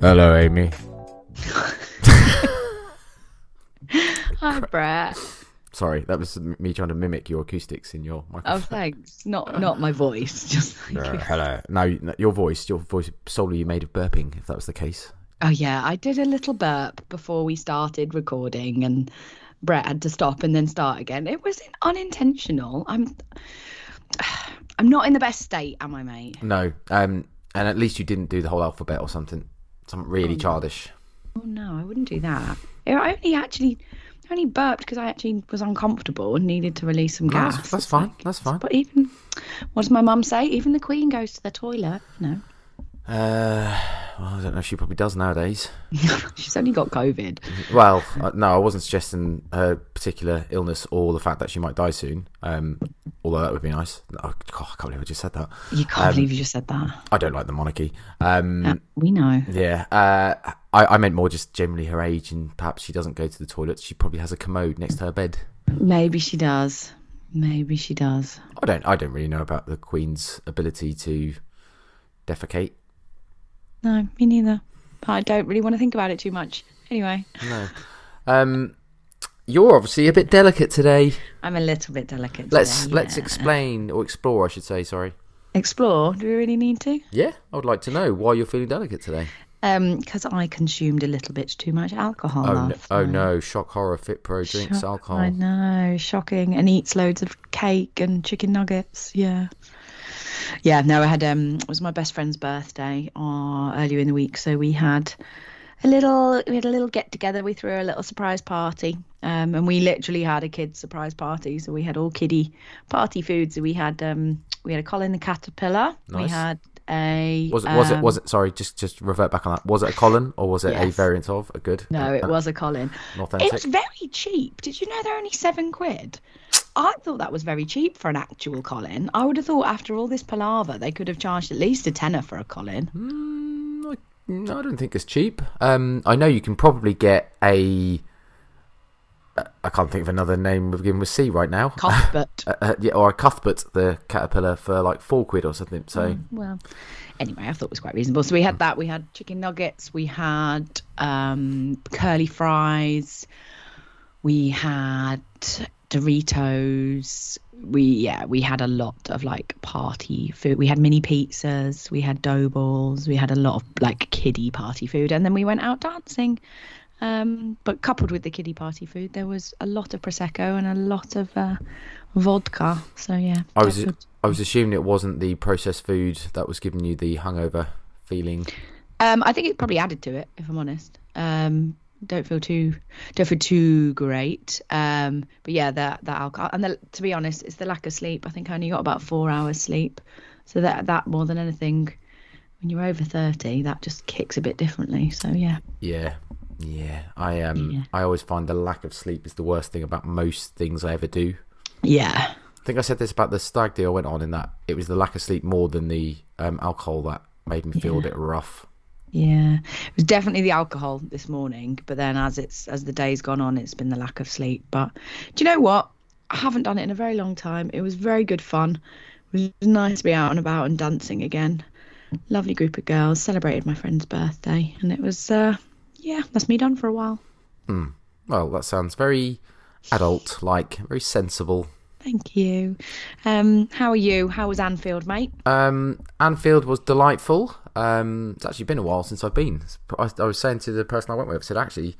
Hello, Amy. Hi, Brett. Sorry, that was me trying to mimic your acoustics in your microphone. Oh, microphone. thanks. Not not my voice. Just like Uh, hello. No, no, your voice, your voice solely made of burping, if that was the case. Oh yeah, I did a little burp before we started recording, and Brett had to stop and then start again. It was unintentional. I'm I'm not in the best state, am I, mate? No, um, and at least you didn't do the whole alphabet or something. Something really childish. Oh no, I wouldn't do that. I only actually I only burped because I actually was uncomfortable and needed to release some gas. that's, that's fine. That's fine. But even what does my mum say? Even the Queen goes to the toilet. No, Uh, well, I don't know she probably does nowadays. she's only got COVID. Well, uh, no, I wasn't suggesting her particular illness or the fact that she might die soon. Um, although that would be nice. Oh, God, I can't believe I just said that. You can't believe you just said that. I don't like the monarchy. Um, Uh, we know. Yeah, uh, I, I meant more just generally her age, and perhaps she doesn't go to the toilet. She probably has a commode next to her bed. Maybe she does. Maybe she does. I don't. I don't really know about the Queen's ability to defecate. No, me neither. But I don't really want to think about it too much. Anyway, No. Um, you're obviously a bit delicate today. I'm a little bit delicate. Let's today, let's explain or explore, I should say. Sorry. explore. Do we really need to? Yeah, I would like to know why you're feeling delicate today. Um, because I consumed a little bit too much alcohol Oh, no, oh no! Shock horror! Fit pro drinks Shock- alcohol. I know, shocking, and eats loads of cake and chicken nuggets. Yeah, yeah. No, I had um, it was my best friend's birthday uh, earlier in the week, so we had a little, we had a little get together. We threw a little surprise party, um, and we literally had a kid surprise party. So we had all kiddie party foods. So we had um, we had a Colin the caterpillar. Nice. We had a Was it? Was it? um, Was it? Sorry, just just revert back on that. Was it a Colin or was it a variant of a good? No, it was a Colin. an It authentic. was very cheap. Did you know they're only seven quid? I thought that was very cheap for an actual Colin. I would have thought after all this palaver, they could have charged at least a tenner for a Colin. Mm, I, I don't think it's cheap. Um, I know you can probably get a. uh, can't think of another name beginning with C right now. Cuthbert. Uh, uh, yeah, or a Cuthbert, the caterpillar, for like four quid or something. So well, anyway, I thought it was quite reasonable. So we had that. We had chicken nuggets. We had um, curly fries. We had Doritos. We yeah, we had a lot of like party food. We had mini pizzas. We had dough balls. We had a lot of like kiddie party food, and then we went out dancing. Um, but coupled with the kiddie party food, there was a lot of prosecco and a lot of uh, vodka. So yeah, I was would- I was assuming it wasn't the processed food that was giving you the hungover feeling. Um, I think it probably added to it, if I'm honest. Um, don't feel too don't feel too great. Um, but yeah, that that alcohol and the, to be honest, it's the lack of sleep. I think I only got about four hours sleep, so that that more than anything, when you're over thirty, that just kicks a bit differently. So yeah, Yeah, yeah. I um, Yeah. I always find the lack of sleep is the worst thing about most things I ever do. yeah, I think I said this about the stag deal I went on in that it was the lack of sleep more than the um, alcohol that made me feel a bit rough. Yeah. It was definitely the alcohol this morning, but then as it's as the day's gone on, it's been the lack of sleep. But do you know what? I haven't done it in a very long time. It was very good fun. It was nice to be out and about and dancing again. Lovely group of girls. Celebrated my friend's birthday, and it was uh, yeah, that's me done for a while. Well, that sounds very adult like, very sensible. Thank you. Um, how are you? How was Anfield, mate? Um, Anfield was delightful. Um, it's actually been a while since I've been. I, I was saying to the person I went with, I said actually,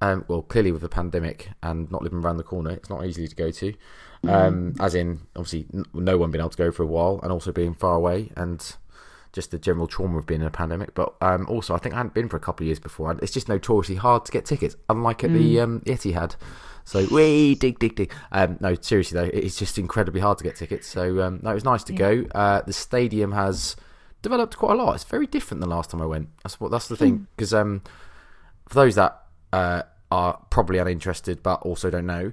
um, well, clearly with the pandemic and not living around the corner, it's not easy to go to. Um, as in, obviously, n- no one being able to go for a while, and also being far away, and just the general trauma of being in a pandemic. But um, also, I think I hadn't been for a couple of years before. It's just notoriously hard to get tickets, unlike at the um, Etihad. So we dig dig dig. Um, no, seriously though, it's just incredibly hard to get tickets. So um, no, it was nice to go. Uh, the stadium has developed quite a lot. It's very different than last time I went. That's what that's the thing. Because um, for those that uh, are probably uninterested but also don't know,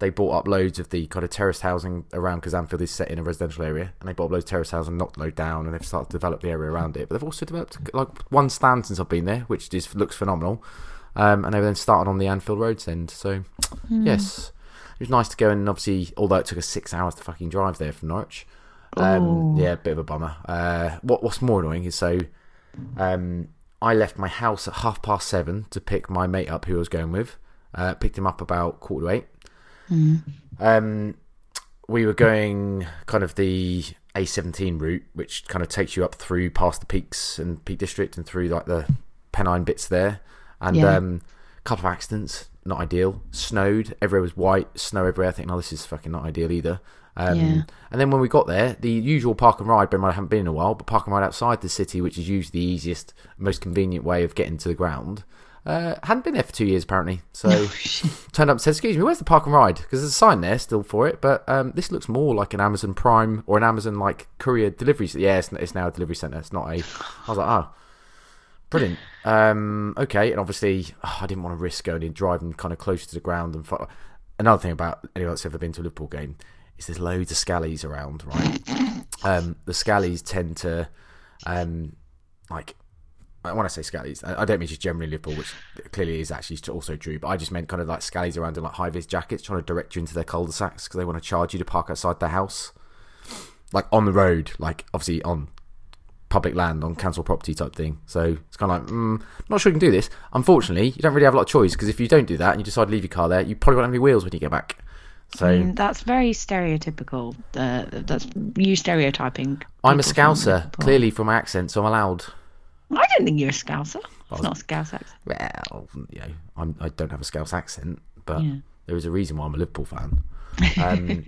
they bought up loads of the kind of terraced housing around because Anfield is set in a residential area, and they bought up loads of terraced housing, knocked load down, and they've started to develop the area around it. But they've also developed like one stand since I've been there, which just looks phenomenal. Um, and they were then started on the Anfield Roads end. So Hmm. yes, it was nice to go and obviously, although it took us six hours to fucking drive there from Norwich. Um, yeah, bit of a bummer. Uh, what What's more annoying is so um, I left my house at half past seven to pick my mate up who I was going with. Uh, picked him up about quarter to eight. Um, we were going kind of the A17 route, which kind of takes you up through past the peaks and Peak District and through like the Pennine bits there. And Yeah. um, a couple of accidents, not ideal. Snowed, everywhere was white, snow everywhere. I think, no, this is fucking not ideal either. Um, Yeah. And then when we got there, the usual park and ride, mind I haven't been in a while, but park and ride outside the city, which is usually the easiest, most convenient way of getting to the ground, uh, hadn't been there for two years apparently. So turned up and said, "Excuse me, where's the park and ride?" Because there's a sign there still for it, but um, this looks more like an Amazon Prime or an Amazon like courier delivery. Yeah, it's, it's now a delivery center. It's not a. I was like, oh, brilliant. Um, okay, and obviously oh, I didn't want to risk going and driving kind of closer to the ground and. Fo- Another thing about anyone that's ever been to a Liverpool game is there's loads of scallies around, right? um, the scallies tend to, um, like when I say scallies, I don't mean just generally Liverpool, which clearly is actually also true, but I just meant kind of like scallies around in like high vis jackets trying to direct you into their cul-de-sacs because they want to charge you to park outside their house, like on the road, like obviously on public land, on council property type thing. So it's kind of like, mm, not sure you can do this. Unfortunately, you don't really have a lot of choice because if you don't do that and you decide to leave your car there, you probably won't have any wheels when you get back. So Mm, that's very stereotypical. Uh, that's you stereotyping. I'm a people from Scouser, clearly from my accent, so I'm allowed. I don't think you're a Scouser. It's not a Scouse accent. Well, you know, I'm, I don't have a Scouse accent, but Yeah. there is a reason why I'm a Liverpool fan. Um,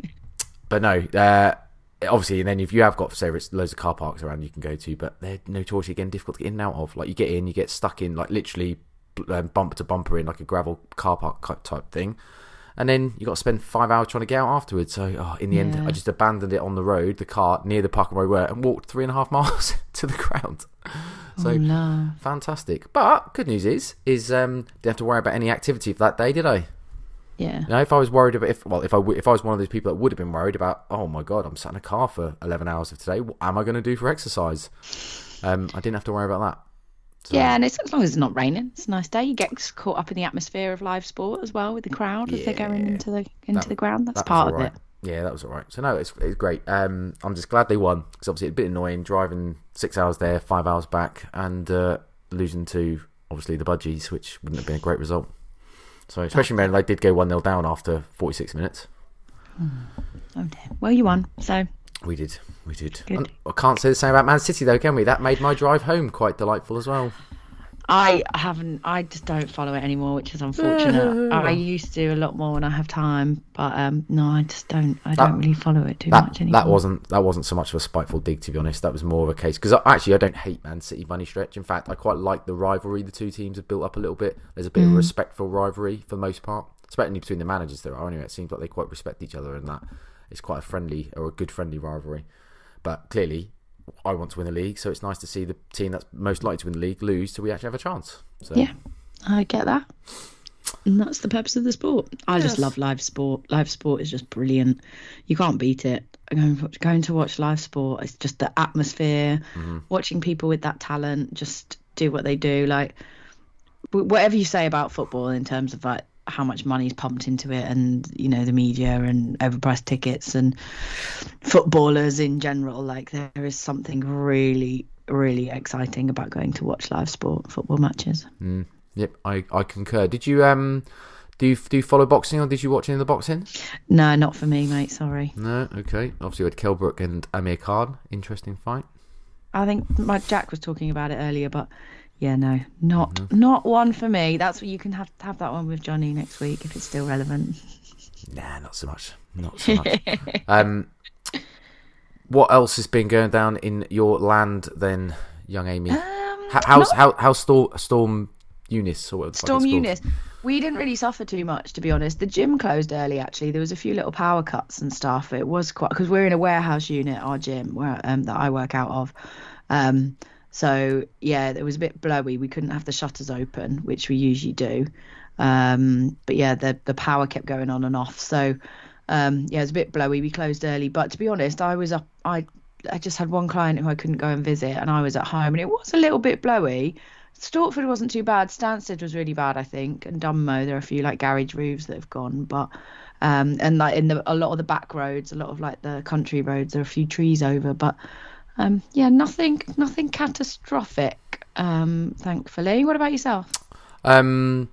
but no, uh, obviously, and then if you have got, say, it's loads of car parks around you can go to, but they're notoriously again difficult to get in and out of. Like you get in, you get stuck in, like literally um, bumper to bumper in like a gravel car park type thing. And then you got to spend five hours trying to get out afterwards. So oh, in the end, I just abandoned it on the road, the car near the park and road where, and walked three and a half miles to the ground. So oh, no. fantastic. But good news is, is um, didn't have to worry about any activity for that day, did I? Yeah. Now, if I was worried about, if well, if I w- if I was one of those people that would have been worried about, oh my god, I'm sat in a car for 11 hours of today. What am I going to do for exercise? Um, I didn't have to worry about that. So, Yeah, and it's as long as it's not raining, it's a nice day. You get caught up in the atmosphere of live sport as well with the crowd as they're going into the into That- the ground. That's that part of alright. it. Yeah, that was all right. So no, it's it's great. Um, I'm just glad they won because obviously it's a bit annoying driving six hours there, five hours back, and uh, losing to obviously the Budgies, which wouldn't have been a great result. So especially when they did go one 0 down after 46 minutes. Hmm. Oh dear. Well, you won, so We did, we did. Good. I can't say the same about Man City though, can we? That made my drive home quite delightful as well. I haven't. I just don't follow it anymore, which is unfortunate. I used to do a lot more when I have time, but um, no, I just don't. I That- don't really follow it too much That anymore. that wasn't that wasn't so much of a spiteful dig to be honest. That was more of a case because actually I don't hate Man City money stretch. In fact, I quite like the rivalry the two teams have built up a little bit. There's a bit of a respectful rivalry for the most part, especially between the managers. There are anyway. It seems like they quite respect each other, and that it's quite a friendly or a good friendly rivalry. But clearly, I want to win the league, so it's nice to see the team that's most likely to win the league lose, so we actually have a chance. So Yeah, I get that. And that's the purpose of the sport. I just love live sport. Live sport is just brilliant. You can't beat it. Going, going to watch live sport, it's just the atmosphere, mm-hmm. watching people with that talent just do what they do. Like, whatever you say about football in terms of like how much money's pumped into it and, you know, the media and overpriced tickets and footballers in general, like, there is something really, really exciting about going to watch live sport, football matches. Yep, I, I concur. Did you um do you, do you follow boxing or did you watch any of the boxing? No, not for me, mate. Sorry. No, okay. Obviously, we had Kell Brook and Amir Khan. Interesting fight. I think my Jack was talking about it earlier, but yeah, no, not not one for me. That's what you can have have that one with Johnny next week if it's still relevant. Nah, not so much. Not so much. um, what else has been going down in your land then, young Amy? Um, How, how's how how's Storm Storm Eunice or whatever Storm? Eunice. We didn't really suffer too much, to be honest. The gym closed early, actually. There was a few little power cuts and stuff. It was quite because we're in a warehouse unit, our gym, where um, that I work out of, um, So yeah, it was a bit blowy. We couldn't have the shutters open, which we usually do. Um, but yeah, the the power kept going on and off. So um, yeah, it was a bit blowy. We closed early, but to be honest, I was up. I I just had one client who I couldn't go and visit, and I was at home, and it was a little bit blowy. Stortford wasn't too bad. Stansted was really bad, I think, and Dunmow. There are a few like garage roofs that have gone, but um, and like in the a lot of the back roads, a lot of like the country roads, there are a few trees over, but um, yeah, nothing, nothing catastrophic. Um, thankfully. What about yourself? Um,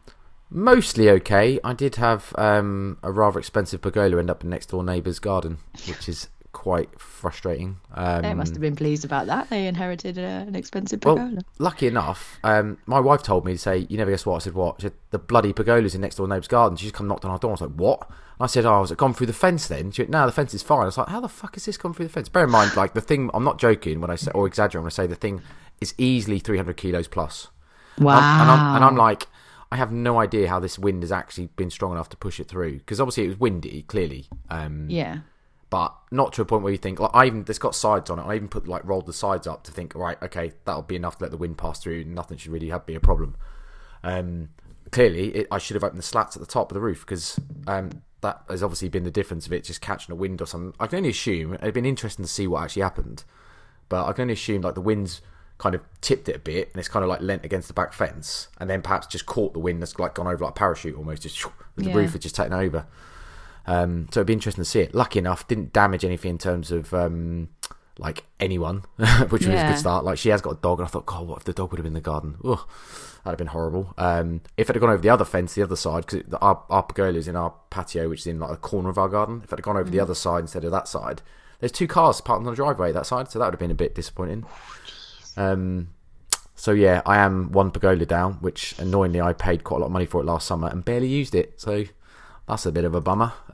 mostly okay. I did have um, a rather expensive pergola end up in next door neighbour's garden, which is quite frustrating. Um, they must have been pleased about that. They inherited uh, an expensive pergola. Well, lucky enough, um, my wife told me to say, "You never guess what." I said, "What?" She said, "The bloody pergola's in next door neighbour's garden." She just come knocked on our door. I was like, "What?" I said, "Oh, has it gone through the fence then?" She went, "No, the fence is fine." I was like, "How the fuck has this gone through the fence?" Bear in mind, like the thing. I'm not joking when I say or exaggerating when I say the thing is easily 300 kilos plus. Wow. And I'm, and I'm, and I'm like, I have no idea how this wind has actually been strong enough to push it through because obviously it was windy, clearly. Um, yeah. But not to a point where you think like I even it's got sides on it. I even put like rolled the sides up to think right, okay, that'll be enough to let the wind pass through. Nothing should really have be a problem. Um, clearly, it, I should have opened the slats at the top of the roof because um, that has obviously been the difference of it just catching a wind or something. I can only assume it'd been interesting to see what actually happened, but I can only assume like the winds kind of tipped it a bit and it's kind of like leant against the back fence and then perhaps just caught the wind that's like gone over like a parachute almost just the Yeah. roof had just taken over um, so it'd be interesting to see it. Lucky enough didn't damage anything in terms of um, like anyone which was a good start. Like she has got a dog and I thought god what if the dog would have been in the garden? Ugh, that'd have been horrible. Um, if it had gone over the other fence the other side because our, our pergola is in our patio which is in like a corner of our garden. If it had gone over the other side instead of that side there's two cars parked on the driveway that side so that would have been a bit disappointing. Um, so yeah, I am one pergola down, which annoyingly I paid quite a lot of money for it last summer and barely used it. So that's a bit of a bummer.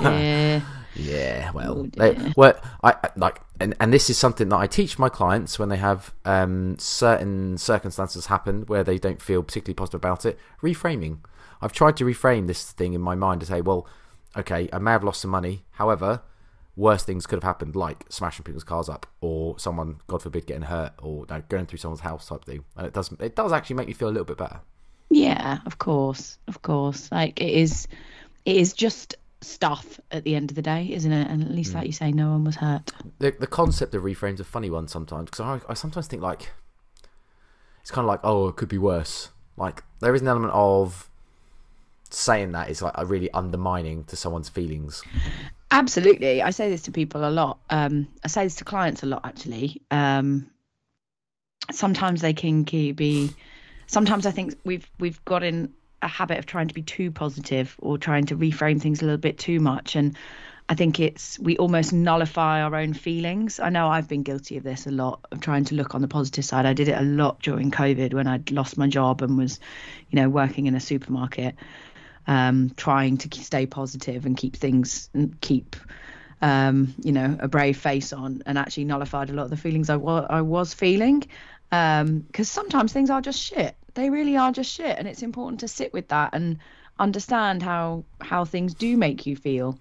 Yeah. yeah, well, Oh, they, well, I like, and and this is something that I teach my clients when they have um, certain circumstances happen where they don't feel particularly positive about it. Reframing. I've tried to reframe this thing in my mind to say, well, okay, I may have lost some money, however, worse things could have happened, like smashing people's cars up, or someone, God forbid, getting hurt, or no, going through someone's house type thing. And it does, it does actually make me feel a little bit better. Yeah, of course, of course. Like it is, it is just stuff at the end of the day, isn't it? And at least, like you say, no one was hurt. the the concept of reframes a funny one sometimes because I, I sometimes think like it's kind of like oh it could be worse like there is an element of saying that is like a really undermining to someone's feelings Absolutely, I say this to people a lot. Um, I say this to clients a lot, actually. Um, sometimes they can be. Sometimes I think we've we've got in a habit of trying to be too positive or trying to reframe things a little bit too much, and I think it's we almost nullify our own feelings. I know I've been guilty of this a lot of trying to look on the positive side. I did it a lot during COVID when I'd lost my job and was, you know, working in a supermarket um, trying to stay positive and keep things and keep um, you know a brave face on and actually nullified a lot of the feelings I wa- I was feeling because sometimes things are just shit they really are just shit and it's important to sit with that and understand how how things do make you feel.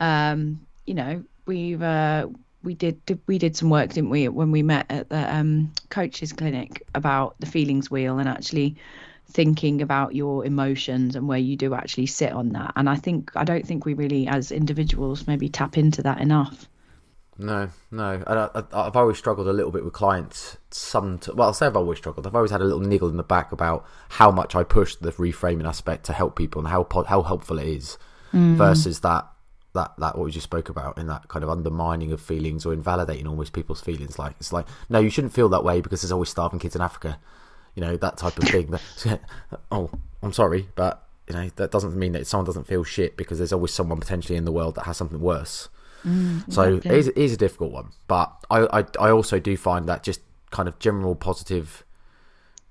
Um, you know we've uh, we did did- we did some work didn't we when we met at the um, coaches clinic about the feelings wheel and actually thinking about your emotions and where you do actually sit on that. And i think i don't think we really as individuals maybe tap into that enough no no. And I, I, i've always struggled a little bit with clients some well i'll say i've always struggled. I've always had a little niggle in the back about how much i push the reframing aspect to help people and how how helpful it is mm. versus that that that what we just spoke about in that kind of undermining of feelings or invalidating almost people's feelings. Like it's like no you shouldn't feel that way because there's always starving kids in africa you know that type of thing. Oh i'm sorry but you know that doesn't mean that someone doesn't feel shit because there's always someone potentially in the world that has something worse so it is, it is a difficult one but I, I i also do find that just kind of general positive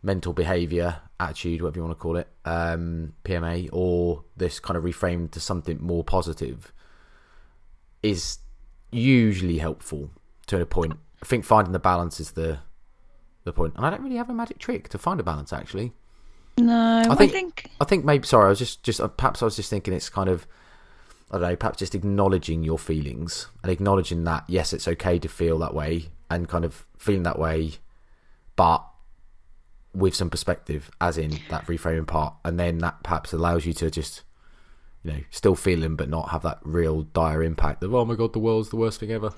mental behavior attitude whatever you want to call it um pma or this kind of reframed to something more positive is usually helpful to a point. I think finding the balance is the the point. And i don't really have a magic trick to find a balance actually. No i think- think, I think maybe sorry, I was just just uh, perhaps I was just thinking it's kind of I don't know, perhaps just acknowledging your feelings and acknowledging that yes, it's okay to feel that way and kind of feeling that way but with some perspective, as in that reframing part, and then that perhaps allows you to just, you know, still feel him, but not have that real dire impact of oh my god, the world's the worst thing ever.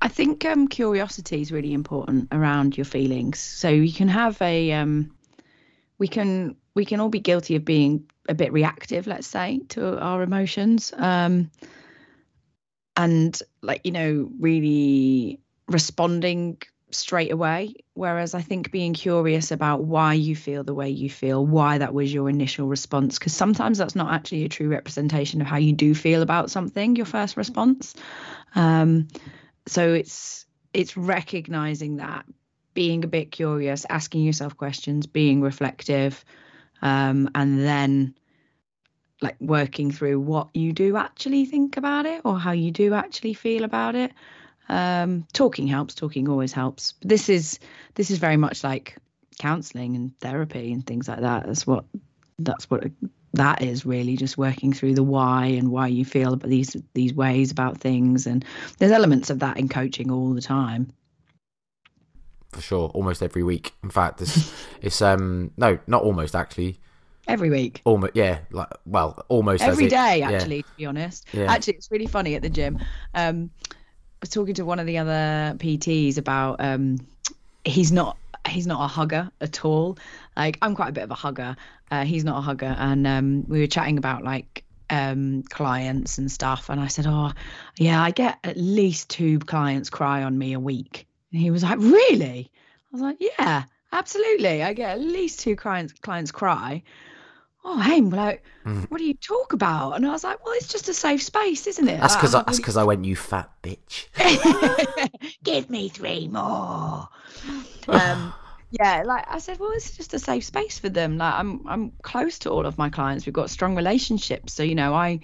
I think um, curiosity is really important around your feelings. So you can have a, um, we can we can all be guilty of being a bit reactive, let's say, to our emotions, um, and like you know, really responding straight away. Whereas I think being curious about why you feel the way you feel, why that was your initial response, because sometimes that's not actually a true representation of how you do feel about something, your first response. Um, so it's it's recognizing that, being a bit curious, asking yourself questions, being reflective, um, and then like working through what you do actually think about it or how you do actually feel about it um, talking helps. Talking always helps. But this is this is very much like counselling and therapy and things like that. That's what that's what that is really just working through the why and why you feel about these these ways about things. And there's elements of that in coaching all the time. For sure, almost every week. In fact, it's it's um no, not almost actually. Every week. Almost, yeah. Like, well, almost every day. it. Actually, yeah. to be honest, yeah. actually, it's really funny at the gym. Um, I was talking to one of the other PTs about um, he's not he's not a hugger at all. Like I'm quite a bit of a hugger. Uh, he's not a hugger, and um, we were chatting about like um, clients and stuff. And I said, "Oh, yeah, I get at least two clients cry on me a week." And he was like, "Really?" I was like, "Yeah, absolutely. I get at least two clients clients cry." oh, hey, like, mm. what do you talk about? And I was like, well, it's just a safe space, isn't it? That's because like, that's because I went, you fat bitch. Give me three more. um, yeah, like I said, well, it's just a safe space for them. Like I'm, I'm close to all of my clients. We've got strong relationships, so you know, I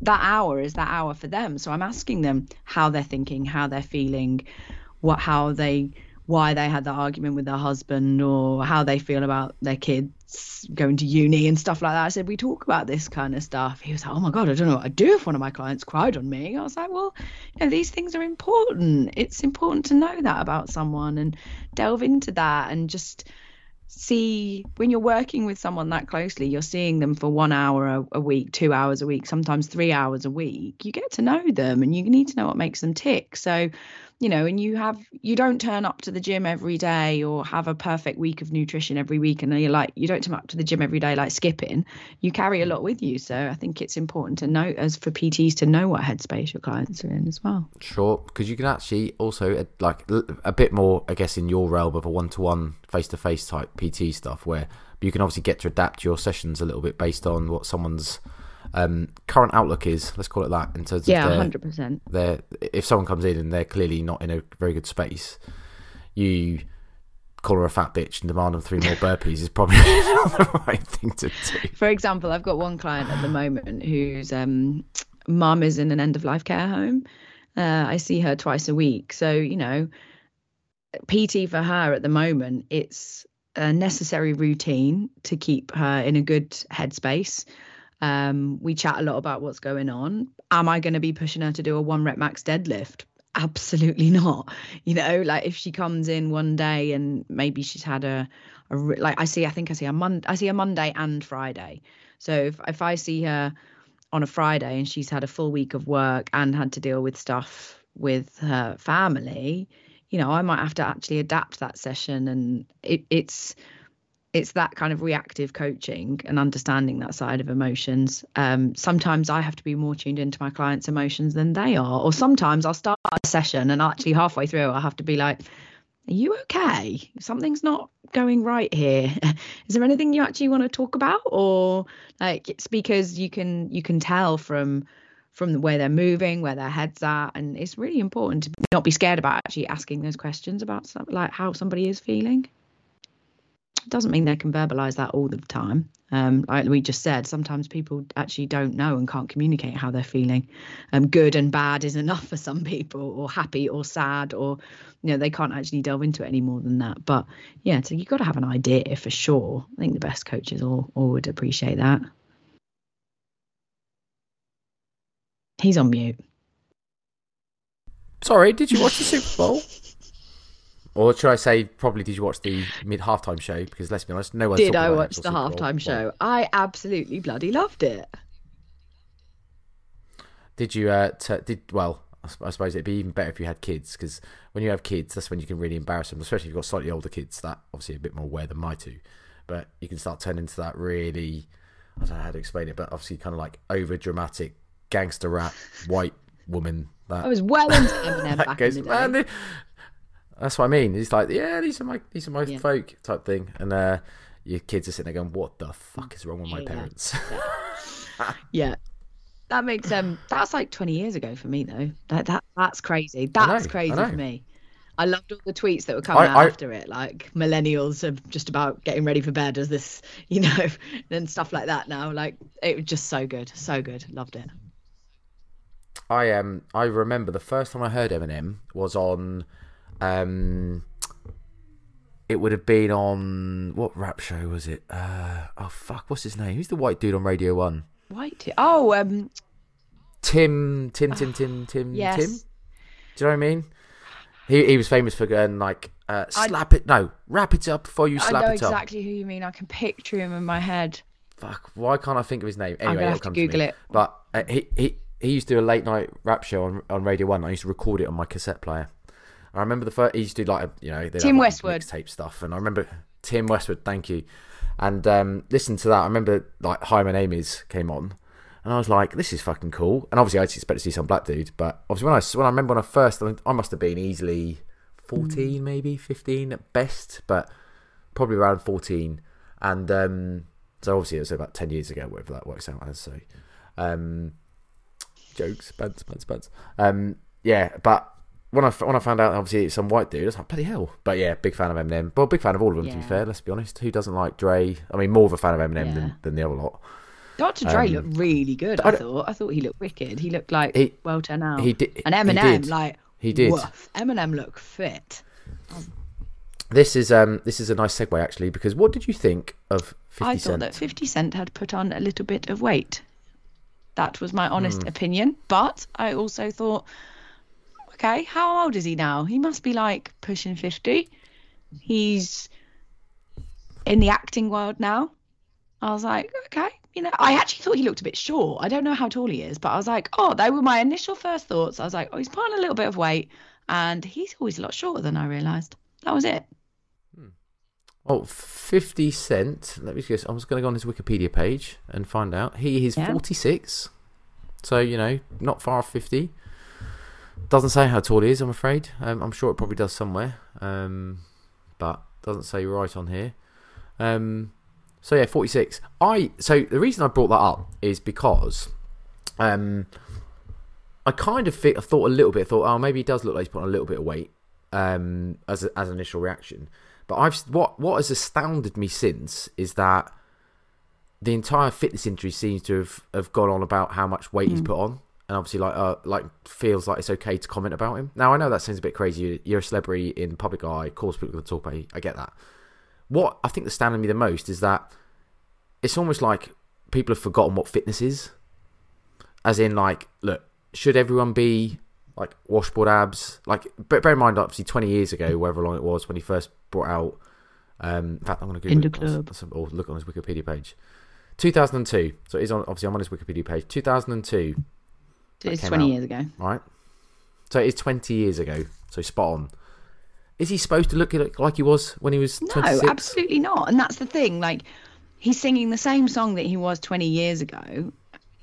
that hour is that hour for them. So I'm asking them how they're thinking, how they're feeling, what, how they why they had that argument with their husband or how they feel about their kids going to uni and stuff like that. I said, we talk about this kind of stuff. He was like, oh my God, I don't know what I'd do if one of my clients cried on me. I was like, well, you know, these things are important. It's important to know that about someone and delve into that and just see when you're working with someone that closely, you're seeing them for one hour a, a week, two hours a week, sometimes three hours a week. You get to know them and you need to know what makes them tick. So, you know, and you have you don't turn up to the gym every day or have a perfect week of nutrition every week, and you're like you don't turn up to the gym every day like skipping. You carry a lot with you, so I think it's important to know as for PTs to know what headspace your clients are in as well. Sure, because you can actually also uh, like a bit more, I guess, in your realm of a one-to-one, face-to-face type PT stuff, where you can obviously get to adapt your sessions a little bit based on what someone's um, current outlook is. Let's call it that. In terms yeah, of hundred percent. if someone comes in and they're clearly not in a very good space, you call her a fat bitch and demand them three more burpees is probably not the right thing to do. For example, I've got one client at the moment whose um, mum is in an end of life care home. Uh, I see her twice a week, so you know, PT for her at the moment it's a necessary routine to keep her in a good headspace um, we chat a lot about what's going on. Am I going to be pushing her to do a one rep max deadlift? Absolutely not. You know, like if she comes in one day and maybe she's had a, a like I see, I think I see a Mon, I see a Monday and Friday. So if if I see her on a Friday and she's had a full week of work and had to deal with stuff with her family, you know, I might have to actually adapt that session and it, it's it's that kind of reactive coaching and understanding that side of emotions. Um, sometimes I have to be more tuned into my clients' emotions than they are, or sometimes I'll start a session and actually halfway through I have to be like, "Are you okay? Something's not going right here. Is there anything you actually want to talk about?" Or like it's because you can you can tell from from the way they're moving, where their heads are, and it's really important to not be scared about actually asking those questions about some, like how somebody is feeling doesn't mean they can verbalize that all the time. Um, like we just said, sometimes people actually don't know and can't communicate how they're feeling. Um, good and bad is enough for some people, or happy or sad, or you know they can't actually delve into it any more than that. But yeah, so you've got to have an idea for sure. I think the best coaches all, all would appreciate that. He's on mute. Sorry, did you watch the Super Bowl? Or should I say, probably did you watch the mid halftime show? Because let's be honest, no one did. I watch the halftime show. I absolutely bloody loved it. Did you? Uh, t- did well? I suppose it'd be even better if you had kids because when you have kids, that's when you can really embarrass them, especially if you've got slightly older kids that obviously a bit more aware than my two. But you can start turning into that really, I don't know how to explain it, but obviously kind of like over dramatic gangster rap white woman. That I was well into Eminem back goes, in the day. That's what I mean. He's like, yeah, these are my these are my yeah. folk type thing, and uh, your kids are sitting there going, "What the fuck is wrong with my yeah. parents?" yeah, that makes um that's like 20 years ago for me though. That that that's crazy. That's know, crazy for me. I loved all the tweets that were coming I, out I, after it, like millennials are just about getting ready for bed as this, you know, and stuff like that now. Like it was just so good, so good. Loved it. I um I remember the first time I heard Eminem was on um it would have been on what rap show was it? Uh oh fuck, what's his name? Who's the white dude on Radio One? White. Oh, um, Tim, Tim, Tim, Tim, Tim, yes. Tim. Do you know what I mean? He he was famous for going like uh, slap I, it, no, wrap it up before you slap it up. I know exactly who you mean. I can picture him in my head. Fuck, why can't I think of his name? Anyway, gonna have to Google to it. But uh, he he he used to do a late night rap show on on Radio One. I used to record it on my cassette player. I remember the first he used to do like a, you know Tim like, Westwood tape stuff, and I remember Tim Westwood. Thank you. And um, listen to that. I remember like Hi, my name is came on, and I was like, this is fucking cool. And obviously, I expect to see some black dude, but obviously, when I when I remember when I first, I must have been easily fourteen, maybe fifteen at best, but probably around fourteen. And um, so obviously, it was about ten years ago, whatever that works out as. So, um, jokes, buds, buds, buds. Um, yeah, but when I when I found out obviously it's some white dude, I was like bloody hell. But yeah, big fan of Eminem. Well, big fan of all of them yeah. to be fair. Let's be honest. Who doesn't like Dre? I mean, more of a fan of Eminem yeah. than, than the other lot. Dr. Dre um, looked really good. I, I thought. I thought he looked wicked. He looked like he, well turned out. He did. And Eminem, he like he did. Woof. Eminem looked fit. This is um this is a nice segue actually because what did you think of 50 I thought that 50 Cent had put on a little bit of weight. That was my honest mm. opinion. But I also thought, okay, how old is he now? He must be like pushing 50. He's in the acting world now. I was like, okay, you know, I actually thought he looked a bit short. I don't know how tall he is, but I was like, oh, they were my initial first thoughts. I was like, oh, he's put on a little bit of weight, and he's always a lot shorter than I realised. That was it. Hmm. Oh, 50 Cent. Let me just, I was going to go on his Wikipedia page and find out. He is yeah. 46. So, you know, not far off 50. Doesn't say how tall he is, I'm afraid. Um, I'm sure it probably does somewhere. Um, but doesn't say right on here. Um, so yeah, 46. I so the reason I brought that up is because um I kind of fit, I thought a little bit, thought, oh, maybe he does look like he's put on a little bit of weight um, as a, as an initial reaction. But I've what what has astounded me since is that the entire fitness industry seems to have, have gone on about how much weight mm. he's hmm. put on, and obviously like uh, like feels like it's okay to comment about him. Now I know that sounds a bit crazy. You're a celebrity in public eye, of course people can talk about you. I get that what I think that's standing me the most is that it's almost like people have forgotten what fitness is. As in, like, look, should everyone be like washboard abs? Like, bear in mind, obviously, 20 years ago, whatever long it was, when he first brought out. Um, in fact, I'm going to Google Club. or look on his Wikipedia page. 2002. So he's on. Obviously, I'm on his Wikipedia page. 2002. It's 20 out, years ago. Right. So it's 20 years ago. So spot on. Is he supposed to look like he was when he was 26? No, absolutely not. And that's the thing. Like, he's singing the same song that he was 20 years ago,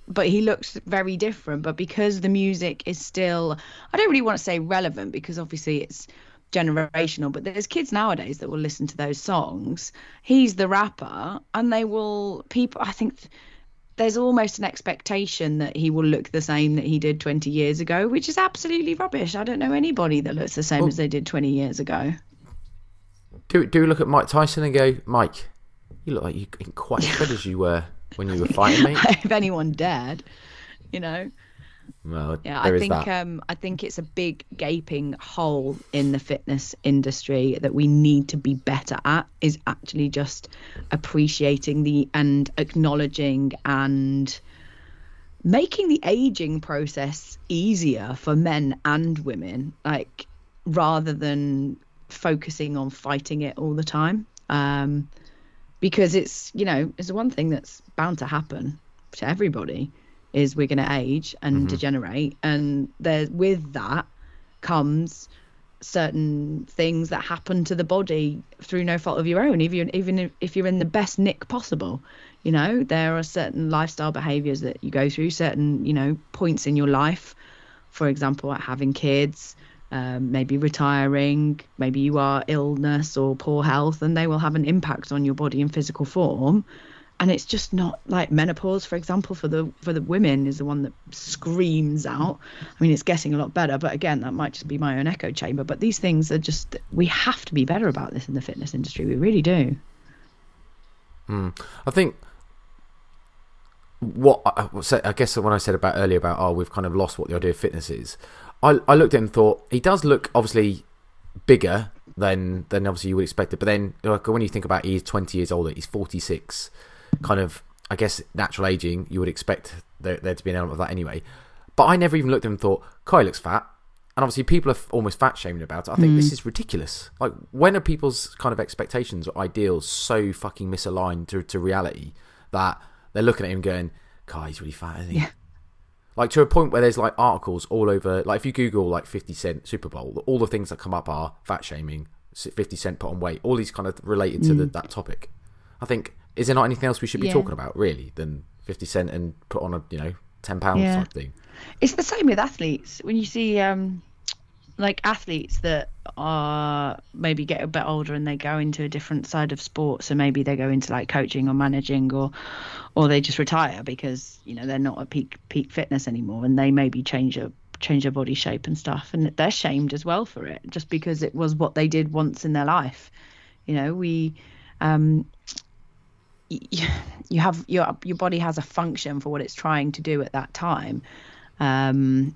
but he looks very different. But because the music is still, I don't really want to say relevant because obviously it's generational, but there's kids nowadays that will listen to those songs. He's the rapper, and they will, people, I think there's almost an expectation that he will look the same that he did 20 years ago, which is absolutely rubbish. I don't know anybody that looks the same well, as they did 20 years ago. Do do look at Mike Tyson and go, Mike, you look like you in quite as good as you were when you were fighting me. if anyone dared, you know. Well, yeah, I think um, I think it's a big gaping hole in the fitness industry that we need to be better at. Is actually just appreciating the and acknowledging and making the aging process easier for men and women. Like rather than focusing on fighting it all the time. Um, because it's you know it's one thing that's bound to happen to everybody is we're going to age and mm-hmm. degenerate and there with that comes certain things that happen to the body through no fault of your own even even if you're in the best nick possible you know there are certain lifestyle behaviors that you go through certain you know points in your life for example like having kids um, maybe retiring maybe you are illness or poor health and they will have an impact on your body and physical form and it's just not like menopause for example for the for the women is the one that screams out. I mean it's getting a lot better but again that might just be my own echo chamber. But these things are just we have to be better about this in the fitness industry. We really do. Mm. i think what I, I guess when I said about earlier about oh we've kind of lost what the idea of fitness is, I I looked at him and thought he does look obviously bigger than than obviously you would expect it, but then like when you think about he's twenty years older, he's forty six kind of, I guess, natural aging, you would expect there, there to be an element of that anyway. But I never even looked at him and thought, Kai looks fat. And obviously, people are almost fat shaming about it. I think mm. this is ridiculous. Like, when are people's kind of expectations or ideals so fucking misaligned to, to reality that they're looking at him going, Kai, he's really fat, isn't he? Yeah. Like, to a point where there's like articles all over. Like, if you Google like 50 Cent Super Bowl, all the things that come up are fat shaming, 50 Cent put on weight, all these kind of related to mm. the, that topic. I think is there not anything else we should be yeah. talking about really than 50 cent and put on a you know 10 pounds yeah. type thing it's the same with athletes when you see um like athletes that are maybe get a bit older and they go into a different side of sport so maybe they go into like coaching or managing or or they just retire because you know they're not at peak peak fitness anymore and they maybe change a change their body shape and stuff and they're shamed as well for it just because it was what they did once in their life you know we um you have your your body has a function for what it's trying to do at that time. Um,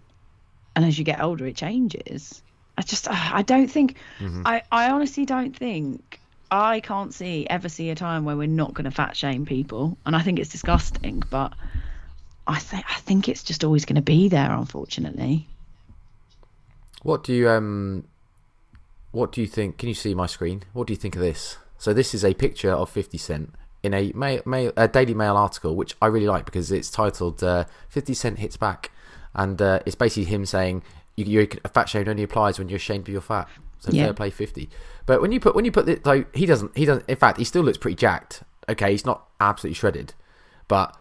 and as you get older it changes. I just i don't think mm-hmm. i i honestly don't think i can't see ever see a time where we're not going to fat shame people. And i think it's disgusting but i think i think it's just always going to be there unfortunately. What do you um what do you think can you see my screen? What do you think of this? So this is a picture of 50 cent in a, mail, mail, a Daily Mail article, which I really like because it's titled uh, 50 Cent Hits Back. And uh, it's basically him saying you, you, a fat shame only applies when you're ashamed of your fat. So yeah. fair play 50. But when you put, when you put it, though, he doesn't, he doesn't, in fact, he still looks pretty jacked. Okay, he's not absolutely shredded, but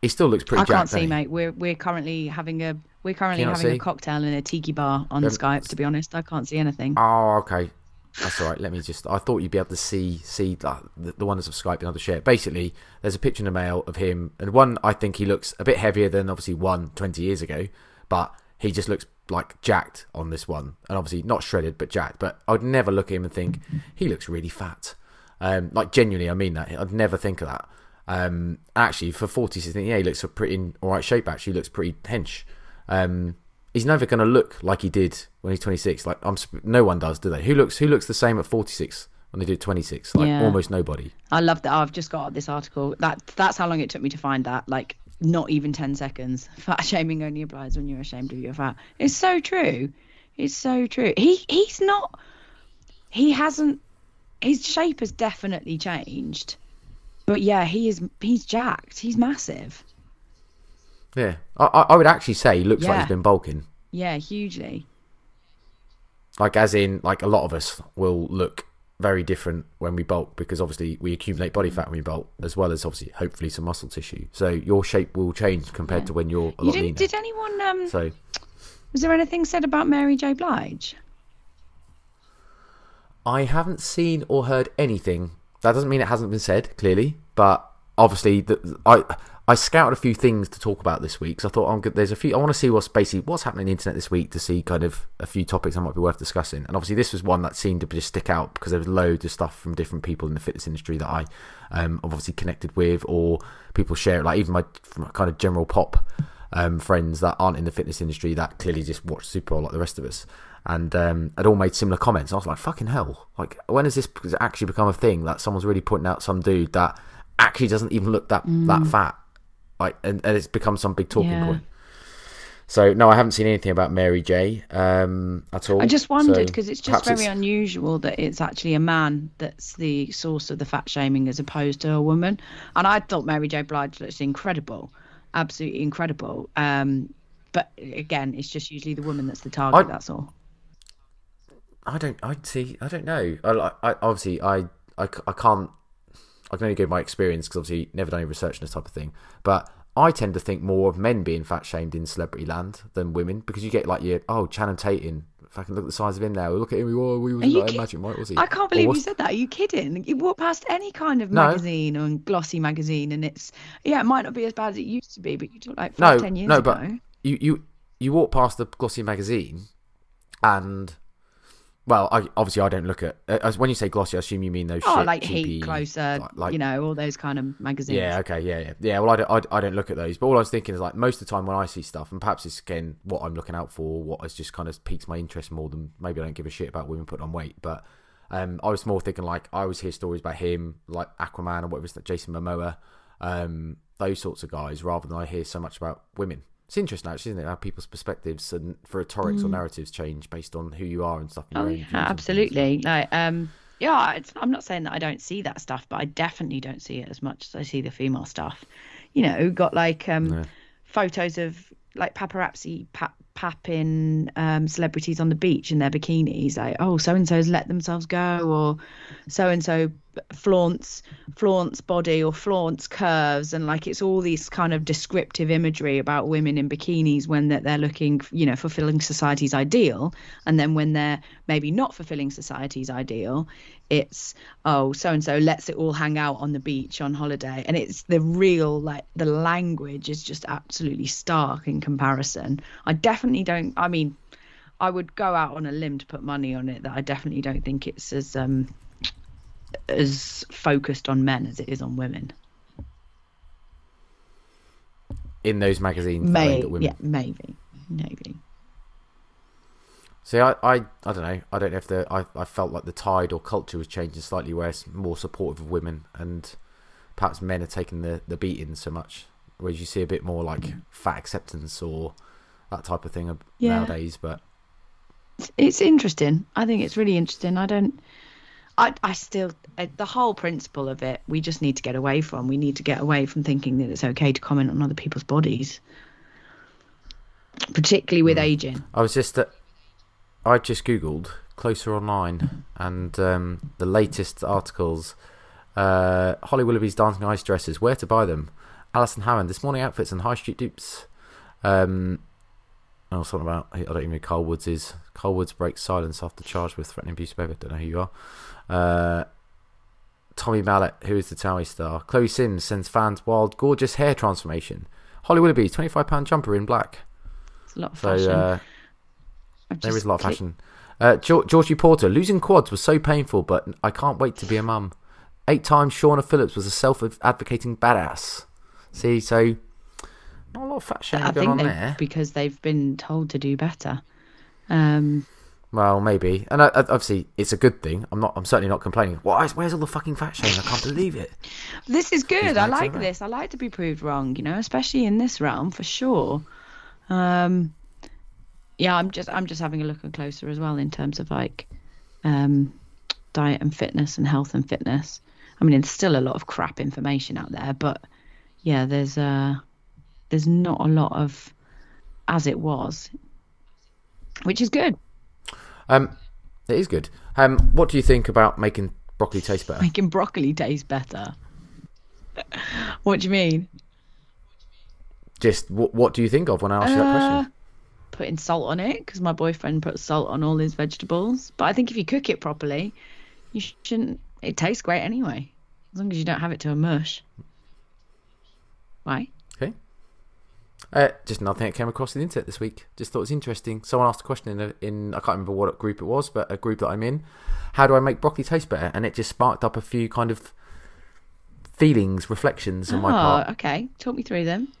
he still looks pretty I jacked. I can't see, mate. We're, we're currently having a, we're currently having see? a cocktail in a tiki bar on um, Skype, to be honest. I can't see anything. Oh, okay. That's all right. Let me just. I thought you'd be able to see see the, the ones of Skype and other share. Basically, there's a picture in the mail of him, and one I think he looks a bit heavier than obviously one 20 years ago, but he just looks like jacked on this one, and obviously not shredded but jacked. But I'd never look at him and think he looks really fat. Um, like genuinely, I mean that. I'd never think of that. Um, actually, for 40, I think yeah, he looks a pretty in all right shape. Actually, he looks pretty hench. Um, he's never going to look like he did when he's 26. Like I'm, no one does, do they? Who looks who looks the same at 46 when they do 26? Like yeah. almost nobody. I love that. I've just got this article. That that's how long it took me to find that. Like not even 10 seconds. Fat shaming only applies when you're ashamed of your fat. It's so true. It's so true. He he's not. He hasn't. His shape has definitely changed. But yeah, he is. He's jacked. He's massive. Yeah, I, I would actually say he looks yeah. like he's been bulking. Yeah, hugely. Like as in, like a lot of us will look very different when we bulk because obviously we accumulate body fat when we bulk, as well as obviously hopefully some muscle tissue. So your shape will change compared yeah. to when you're a you lot leaner. Did anyone? Um, so was there anything said about Mary J. Blige? I haven't seen or heard anything. That doesn't mean it hasn't been said clearly, but obviously the, I I scouted a few things to talk about this week. So I thought, I'm good. there's a few. I want to see what's basically what's happening on the internet this week to see kind of a few topics that might be worth discussing. And obviously, this was one that seemed to just stick out because there was loads of stuff from different people in the fitness industry that I um, obviously connected with, or people share. Like even my kind of general pop um, friends that aren't in the fitness industry that clearly just watch Super Bowl like the rest of us, and um, had all made similar comments. I was like, fucking hell! Like when has this actually become a thing that someone's really pointing out some dude that actually doesn't even look that mm. that fat like and, and it's become some big talking yeah. point So no, I haven't seen anything about Mary J. Um, at all. I just wondered So because it's just very unusual that it's actually a man that's the source of the fat shaming as opposed to a woman. And I thought Mary J. Blige looks incredible, absolutely incredible. Um, but again, it's just usually the woman that's the target. I- that's all. I don't. I see. I don't know. I, I obviously I, I, I can't. I can only go by experience because obviously never done any research on this type of thing. But I tend to think more of men being fat shamed in celebrity land than women because you get like your oh Channing Tatum. If I can look at the size of him now. Look at him. Oh, we was like, imagine what was he? I can't believe you said that. Are you kidding? You walk past any kind of No. magazine or glossy magazine, and it's yeah, it might not be as bad as it used to be, but you talk like five, No, ten years no, ago. but you you you walk past the glossy magazine, and well, I obviously I don't look at. Uh, as- when you say glossy, I assume you mean those. oh, shit, like Heat, Closer, like- like- you know, all those kind of magazines. Yeah, okay, yeah, yeah, yeah. Well, I don't, I, I don't look at those, but all I was thinking is like most of the time when I see stuff, and perhaps it's again what I'm looking out for, what has just kind of piques my interest more than maybe I don't give a shit about women putting on weight, but um, I was more thinking like I always hear stories about him, like Aquaman or whatever, it's Jason Momoa, um, those sorts of guys, rather than I hear so much about women. It's interesting, actually, isn't it? How people's perspectives and for rhetorics or narratives change based on who you are and stuff. and Mm. Oh yeah, absolutely. Like, um, yeah, it's, I'm not saying that I don't see that stuff, but I definitely don't see it as much as I see the female stuff. You know, got like um, photos of like paparazzi pap, papping um, celebrities on the beach in their bikinis, like oh, so and so's let themselves go, or so and so flaunts flaunts body or flaunts curves, and like it's all these kind of descriptive imagery about women in bikinis when that they're looking, you know, fulfilling society's ideal, and then when they're maybe not fulfilling society's ideal, it's oh so and so lets it all hang out on the beach on holiday and it's the real like the language is just absolutely stark in comparison i definitely don't i mean i would go out on a limb to put money on it that i definitely don't think it's as um as focused on men as it is on women in those magazines. women. yeah maybe maybe See, I, I, I don't know. I don't know if the I, I felt like the tide or culture was changing slightly, where it's more supportive of women, and perhaps men are taking the the beating so much. Whereas you see a bit more like fat acceptance or that type of thing Yeah. nowadays. But it's interesting. I think it's really interesting. I don't. I I still uh, the whole principle of it. We just need to get away from. We need to get away from thinking that it's okay to comment on other people's bodies, particularly with aging. I was just uh, I just googled closer online and um, the latest articles. Uh, Holly Willoughby's dancing ice dresses. Where to buy them? Alison Hammond. This morning outfits and high street dupes. Um, oh, something about I don't even know Carl Woods is. Carl Woods breaks silence after charged with threatening abuse of baby. Don't know who you are. Uh, Tommy Mallet, who is the Towie star. Chloe Sims sends fans wild, gorgeous hair transformation. Holly Willoughby, twenty-five pound jumper in black. It's a lot of So fashion. uh, there is a lot of fashion. Uh, Geor- Georgie Porter, losing quads was so painful, but I can't wait to be a mum. Eight times Shauna Phillips was a self advocating badass. See, so not a lot of fat shaming I going on there. because they've been told to do better. Um, Well, maybe, and I, I- obviously it's a good thing. I'm not. I'm certainly not complaining. Why? Where's all the fucking fat shaming? I can't believe it. this is good. I like this. I like to be proved wrong. You know, especially in this realm for sure. Um, yeah, I'm just I'm just having a look and closer as well in terms of like um, diet and fitness and health and fitness. I mean, there's still a lot of crap information out there, but yeah, there's uh there's not a lot of as it was, which is good. Um, it is good. Um, what do you think about making broccoli taste better? Making broccoli taste better. what do you mean? Just what, what do you think of when I ask you that Uh, question? Putting salt on it because my boyfriend puts salt on all his vegetables. But I think if you cook it properly, you shouldn't. It tastes great anyway, as long as you don't have it to a mush. Why? Okay. Uh, just another thing that came across the internet this week. Just thought it was interesting. Someone asked a question in, a, in I can't remember what group it was, but a group that I'm in. How do I make broccoli taste better? And it just sparked up a few kind of feelings, reflections on my part. oh, part. okay. Talk me through them.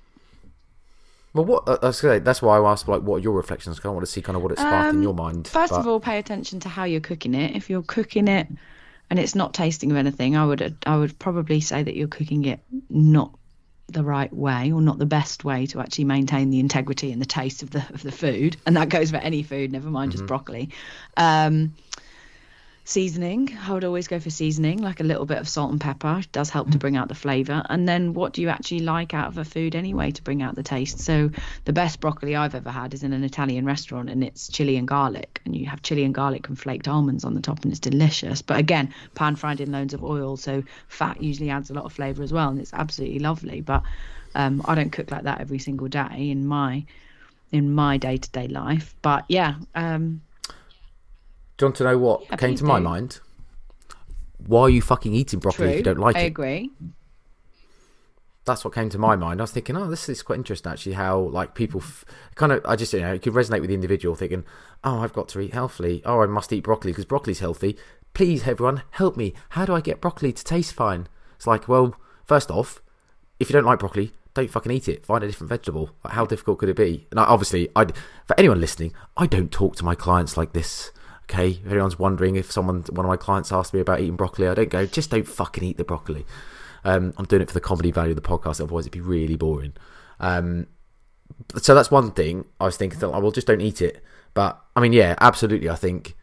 Well, what uh, I was gonna say, that's why I asked like, what are your reflections? 'cause I want to see kind of what it sparked in Um, your mind. First but- of all, pay attention to how you're cooking it. If you're cooking it and it's not tasting of anything, I would I would probably say that you're cooking it not the right way or not the best way to actually maintain the integrity and the taste of the of the food and that goes for any food never mind just broccoli um, seasoning. I would always go for seasoning like a little bit of salt and pepper. It does help to bring out the flavor. And then what do you actually like out of a food anyway to bring out the taste? So the best broccoli i've ever had is in an italian restaurant and it's chili and garlic. And you have chili and garlic and flaked almonds on the top and it's delicious. But again pan fried in loads of oil so fat usually adds a lot of flavor as well and it's absolutely lovely. But um, i don't cook like that every single day in my in my day-to-day life. But yeah um, Do you want to know what Yeah, came to my mind? Why are you fucking eating broccoli true if you don't like i it? I agree That's what came to my mind. I was thinking, oh, this is quite interesting actually. How like people f- kind of, I just you know, it could resonate with the individual thinking, oh, I've got to eat healthily. Oh, I must eat broccoli because broccoli's healthy. Please, everyone, help me. How do I get broccoli to taste fine? It's like, well, first off, if you don't like broccoli, don't fucking eat it. Find a different vegetable. Like, how difficult could it be? And I, obviously, I for anyone listening, I don't talk to my clients like this. Okay, if anyone's wondering if someone, one of my clients asked me about eating broccoli, I don't go, just don't fucking eat the broccoli. Um, I'm doing it for the comedy value of the podcast. Otherwise, it'd be really boring. Um, so that's one thing. I was thinking that I will just don't eat it. But I mean, yeah, absolutely. I think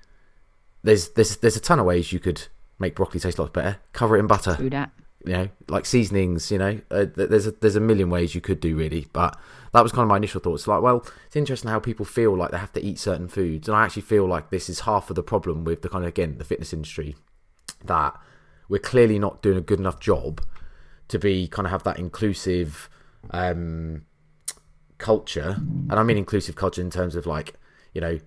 there's there's there's a ton of ways you could make broccoli taste a lot better. Cover it in butter True that. you know, like seasonings, you know, uh, there's a, there's a million ways you could do really, but that was kind of my initial thoughts. Like, well, it's interesting how people feel like they have to eat certain foods, and I actually feel like this is half of the problem with the kind of again the fitness industry that we're clearly not doing a good enough job to be kind of have that inclusive um, culture, and I mean inclusive culture in terms of like, you know,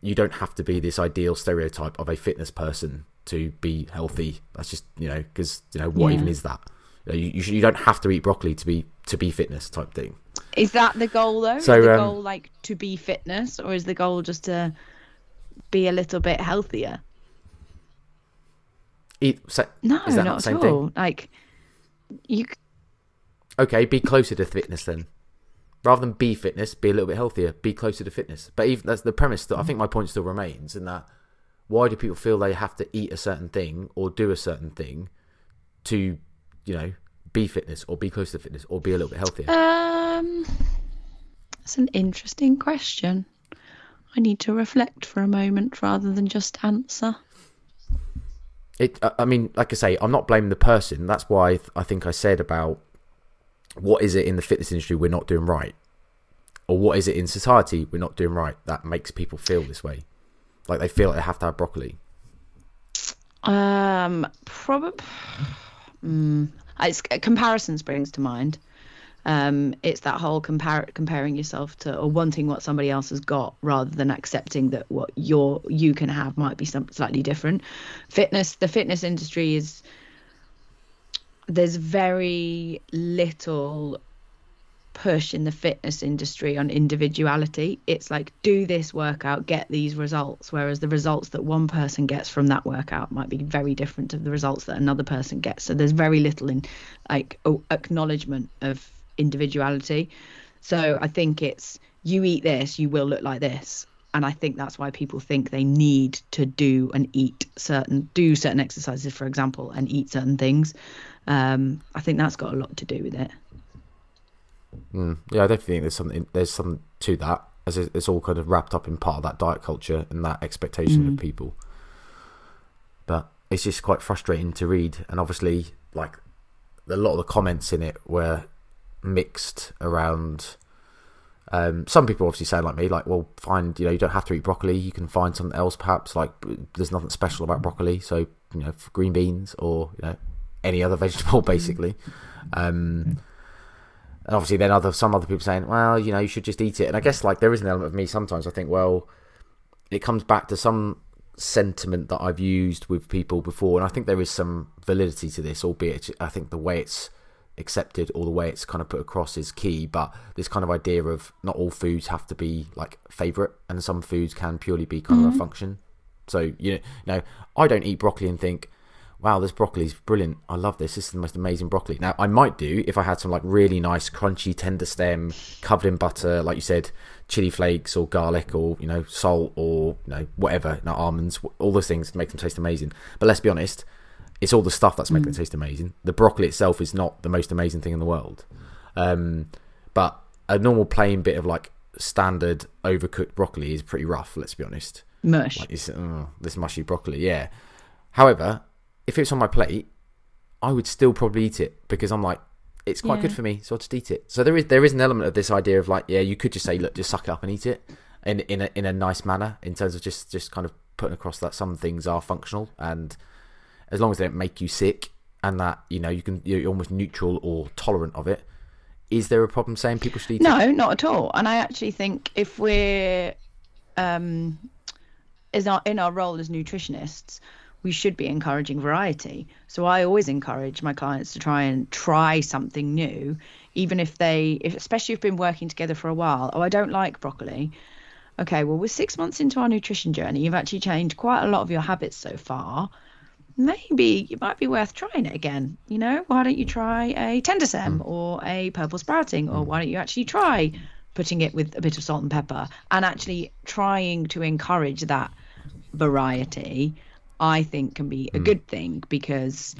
you don't have to be this ideal stereotype of a fitness person to be healthy. That's just you know because you know what Yeah. even is that? You, know, you, you, you don't have to eat broccoli to be to be fitness type thing. Is that the goal though? So, is the um, goal like to be fitness, or is the goal just to be a little bit healthier? Eat. So, No, is that not same at thing? all. Like you, Okay, be closer to fitness then. Rather than be fitness, be a little bit healthier. Be closer to fitness. But even that's the premise. That I think my point still remains in that. Why do people feel they have to eat a certain thing or do a certain thing to, you know, be fitness or be closer to fitness or be a little bit healthier? um, that's an interesting question. I need to reflect for a moment rather than just answer. It. I- mean, like I say, I'm not blaming the person. That's why I think I said about what is it in the fitness industry we're not doing right, or what is it in society we're not doing right that makes people feel this way, like they feel like they have to have broccoli. Um, probably. Mm, it's comparison springs to mind. Um, it's that whole compar- comparing yourself to or wanting what somebody else has got rather than accepting that what you're you can have might be some, slightly different. Fitness, the fitness industry is there's very little push in the fitness industry on individuality. It's like do this workout, get these results, whereas the results that one person gets from that workout might be very different to the results that another person gets. So there's very little in like oh, acknowledgement of individuality. So I think it's you eat this, you will look like this. And I think that's why people think they need to do and eat certain do certain exercises, for example, and eat certain things. Um, I think that's got a lot to do with it. Mm. Yeah, I definitely think there's something there's something to that, as it's all kind of wrapped up in part of that diet culture and that expectation of people. But it's just quite frustrating to read, and obviously, like a lot of the comments in it were mixed around. Um, some people obviously saying like me, like, well, find you know you don't have to eat broccoli. You can find something else, perhaps. Like, there's nothing special about broccoli, so you know, for green beans or you know any other vegetable, basically. Um, and obviously, then other some other people saying, well, you know, you should just eat it. And I guess like there is an element of me sometimes. I think, well, it comes back to some sentiment that I've used with people before, and I think there is some validity to this, albeit I think the way it's accepted or the way it's kind of put across is key. But this kind of idea of not all foods have to be like favorite, and some foods can purely be kind of a mm-hmm. function. So you know, I don't eat broccoli and think, wow, this broccoli's brilliant. I love this. This is the most amazing broccoli. Now, I might do if I had some like really nice, crunchy, tender stem, covered in butter, like you said, chili flakes or garlic or you know salt or you know whatever, know, almonds, all those things make them taste amazing. But let's be honest, it's all the stuff that's making it taste amazing. The broccoli itself is not the most amazing thing in the world. Um, but a normal plain bit of like standard overcooked broccoli is pretty rough. Let's be honest. Mush. Like oh, this mushy broccoli, yeah. However, if it's on my plate, I would still probably eat it because I'm like, it's quite Yeah. good for me, so I'll just eat it. So there is there is an element of this idea of like, yeah, you could just say, look, just suck it up and eat it, in in a in a nice manner, in terms of just just kind of putting across that some things are functional, and as long as they don't make you sick, and that you know you can you're almost neutral or tolerant of it. Is there a problem saying people should eat it? No, not at all. And I actually think if we're um, is our in our role as nutritionists, we should be encouraging variety. So I always encourage my clients to try and try something new, even if they, if, especially if you've been working together for a while. Oh, I don't like broccoli. Okay, well, we're six months into our nutrition journey. You've actually changed quite a lot of your habits so far. Maybe it might be worth trying it again. You know, why don't you try a tender stem mm. or a purple sprouting, or mm. why don't you actually try putting it with a bit of salt and pepper and actually trying to encourage that variety? I think can be a good thing because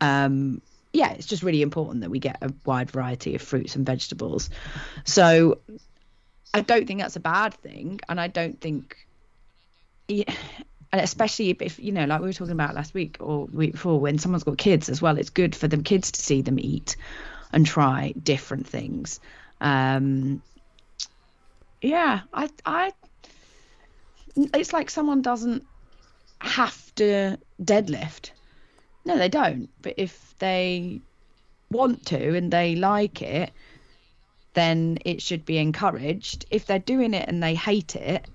um, yeah, it's just really important that we get a wide variety of fruits and vegetables. So I don't think that's a bad thing, and I don't think, yeah, and especially if, if you know, like we were talking about last week or week before, when someone's got kids as well, it's good for them kids to see them eat and try different things. Um, yeah, I, I, it's like someone doesn't have to deadlift. No, they don't. But if they want to and they like it, then it should be encouraged. If they're doing it and they hate it,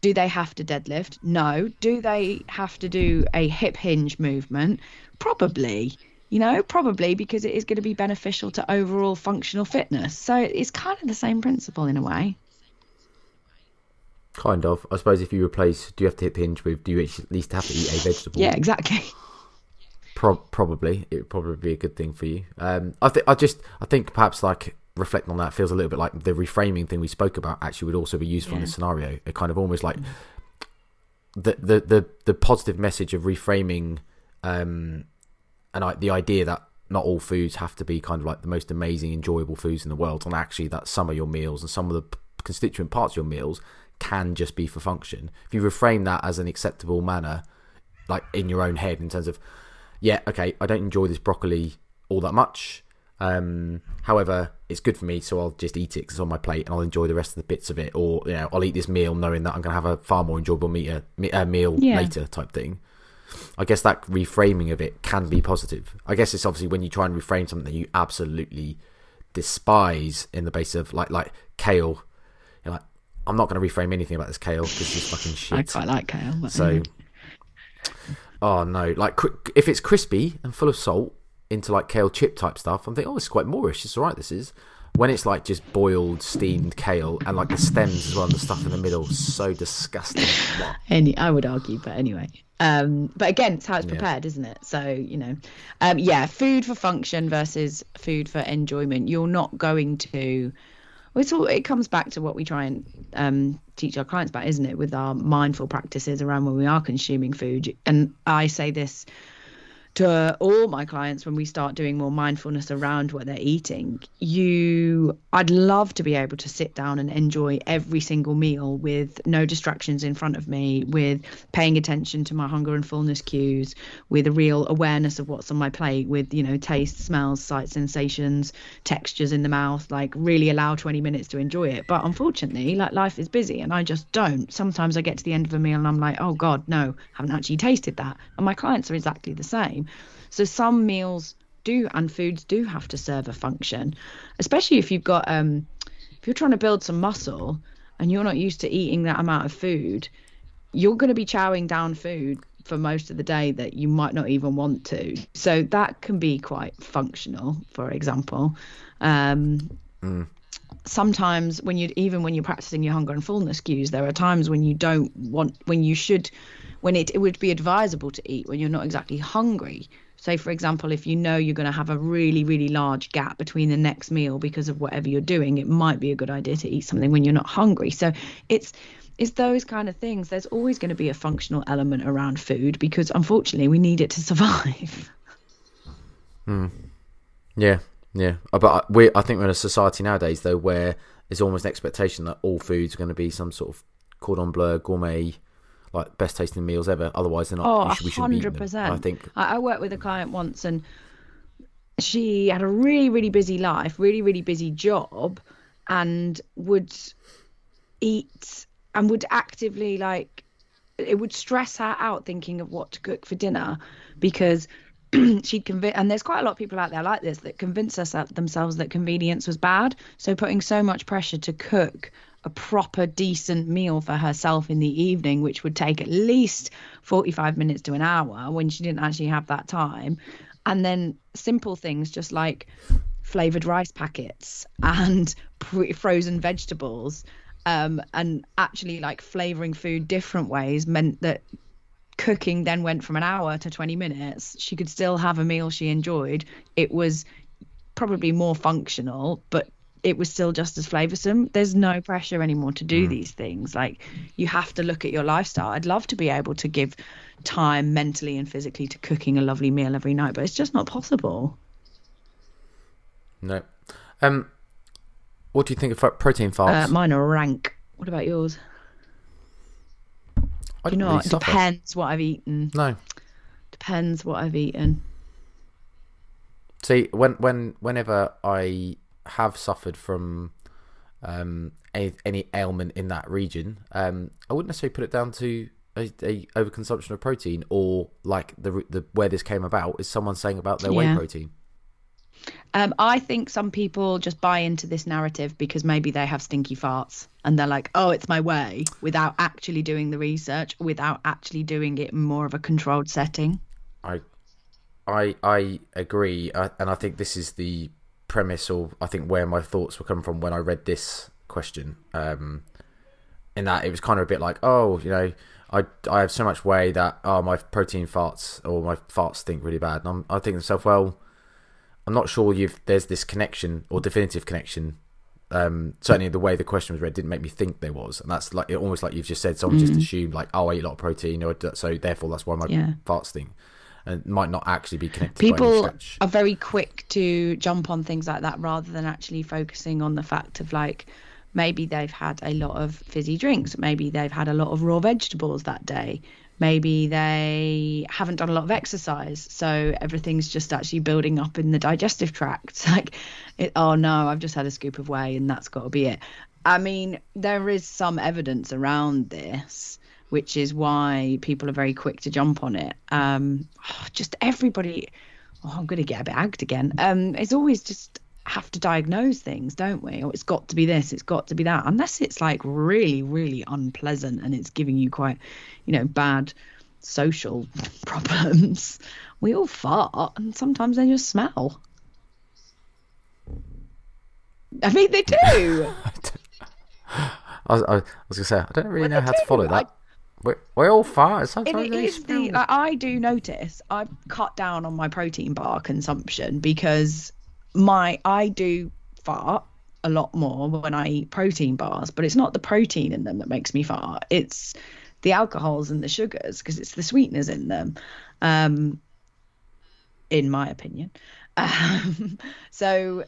do they have to deadlift? No. Do they have to do a hip hinge movement? Probably. You know, probably because it is going to be beneficial to overall functional fitness. So it's kind of the same principle in a way. Kind of. I suppose if you replace, do you have to hip hinge with? Do you at least have to eat a vegetable? Yeah, exactly. Pro- probably it would probably be a good thing for you. Um, I think I just I think perhaps like reflecting on that feels a little bit like the reframing thing we spoke about actually would also be useful in this scenario. It kind of almost like the the the, the positive message of reframing, um, and I, the idea that not all foods have to be kind of like the most amazing, enjoyable foods in the world, and actually that some of your meals and some of the constituent parts of your meals can just be for function. If you reframe that as an acceptable manner, like in your own head, in terms of yeah, okay, I don't enjoy this broccoli all that much. Um, however, it's good for me, so I'll just eat it 'cause it's on my plate, and I'll enjoy the rest of the bits of it. Or you know, I'll eat this meal knowing that I'm going to have a far more enjoyable meal, uh, meal Yeah. later, type thing. I guess that reframing of it can be positive. I guess it's obviously when you try and reframe something that you absolutely despise in the base of like like kale. I'm not going to reframe anything about this kale because it's fucking shit. I quite like kale. But So, anyway. oh no, like if it's crispy and full of salt into like kale chip type stuff, I'm thinking, oh, it's quite moreish. It's all right. This is when it's like just boiled, steamed kale and like the stems as well, and the stuff in the middle, so disgusting. Any I would argue, but anyway. Um, but again, it's how it's Yeah. prepared, isn't it? So you know, um, yeah, food for function versus food for enjoyment. You're not going to. It's all. It comes back to what we try and um, teach our clients about, isn't it? With our mindful practices around when we are consuming food. And I say this to all my clients when we start doing more mindfulness around what they're eating you i'd love to be able to sit down and enjoy every single meal with no distractions in front of me with paying attention to my hunger and fullness cues with a real awareness of what's on my plate with you know taste smells sight sensations textures in the mouth like really allow 20 minutes to enjoy it. But unfortunately like life is busy and i just don't. Sometimes i get to the end of a meal and i'm like oh god no haven't actually tasted that. And my clients are exactly the same so some meals do and foods do have to serve a function, especially if you've got um if you're trying to build some muscle and you're not used to eating that amount of food, you're going to be chowing down food for most of the day that you might not even want to. So that can be quite functional, for example. Um, sometimes when you even when you're practicing your hunger and fullness cues there are times when you don't want when you should when it, it would be advisable to eat when you're not exactly hungry. Say for example if you know you're going to have a really really large gap between the next meal because of whatever you're doing it might be a good idea to eat something when you're not hungry. So it's it's those kind of things. There's always going to be a functional element around food because unfortunately we need it to survive. Yeah, Yeah, Uh, but we I think we're in a society nowadays though where there's almost an expectation that all foods are going to be some sort of cordon bleu gourmet, like best tasting meals ever. Otherwise, they're not. Oh, we should, we shouldn't be them. 100%. I think I, I worked with a client once and she had a really, really busy life, really, really busy job, and would eat and would actively like it would stress her out thinking of what to cook for dinner because she'd convince and there's quite a lot of people out there like this that convince us themselves that convenience was bad so putting so much pressure to cook a proper decent meal for herself in the evening which would take at least 45 minutes to an hour when she didn't actually have that time. And then simple things just like flavored rice packets and pre- frozen vegetables um, and actually like flavoring food different ways meant that cooking then went from an hour to 20 minutes. She could still have a meal she enjoyed. It was probably more functional but it was still just as flavoursome there's no pressure anymore to do these things like you have to look at your lifestyle i'd love to be able to give time mentally and physically to cooking a lovely meal every night but it's just not possible no. Um, what do you think of protein farts? uh, mine are rank what about yours I you don't know really what? suffer. depends what i've eaten No. depends what i've eaten See, when when whenever I have suffered from um, any, any ailment in that region, um, I wouldn't necessarily put it down to a, a overconsumption of protein or like the the where this came about is someone saying about their whey protein. Um, I think some people just buy into this narrative because maybe they have stinky farts and they're like, oh, it's my whey, without actually doing the research, without actually doing it in more of a controlled setting. I I I agree, uh, and I think this is the premise, or I think where my thoughts were coming from when I read this question. Um, in that it was kind of a bit like, oh, you know, I I have so much whey that oh my protein farts or my farts stink really bad. And I'm I think to myself, well, I'm not sure you've there's this connection or definitive connection. Um, certainly the way the question was read didn't make me think there was, and that's like almost like you've just said. Someone just assumed like, oh, I eat a lot of protein, or so therefore that's why my Yeah. farts stink, and might not actually be connected. People are very quick to jump on things like that rather than actually focusing on the fact of like maybe they've had a lot of fizzy drinks, maybe they've had a lot of raw vegetables that day, maybe they haven't done a lot of exercise, so everything's just actually building up in the digestive tract. It's like, it, oh no, I've just had a scoop of whey and that's got to be it. I mean, there is some evidence around this, which is why people are very quick to jump on it. Um, just everybody. Oh, I'm going to get a bit agged again. Um, it's always just have to diagnose things, don't we? Or it's got to be this, it's got to be that, unless it's like really, really unpleasant and it's giving you quite, you know, bad social problems. We all fart, and sometimes they just smell. I mean, they do. I was, I was gonna say I don't really Well, know how to follow that. I- that. We, we all fart. And Sometimes it they the like, I do notice I've cut down on my protein bar consumption because my I do fart a lot more when I eat protein bars, but it's not the protein in them that makes me fart. It's the alcohols and the sugars because it's the sweeteners in them. Um, in my opinion. Um, so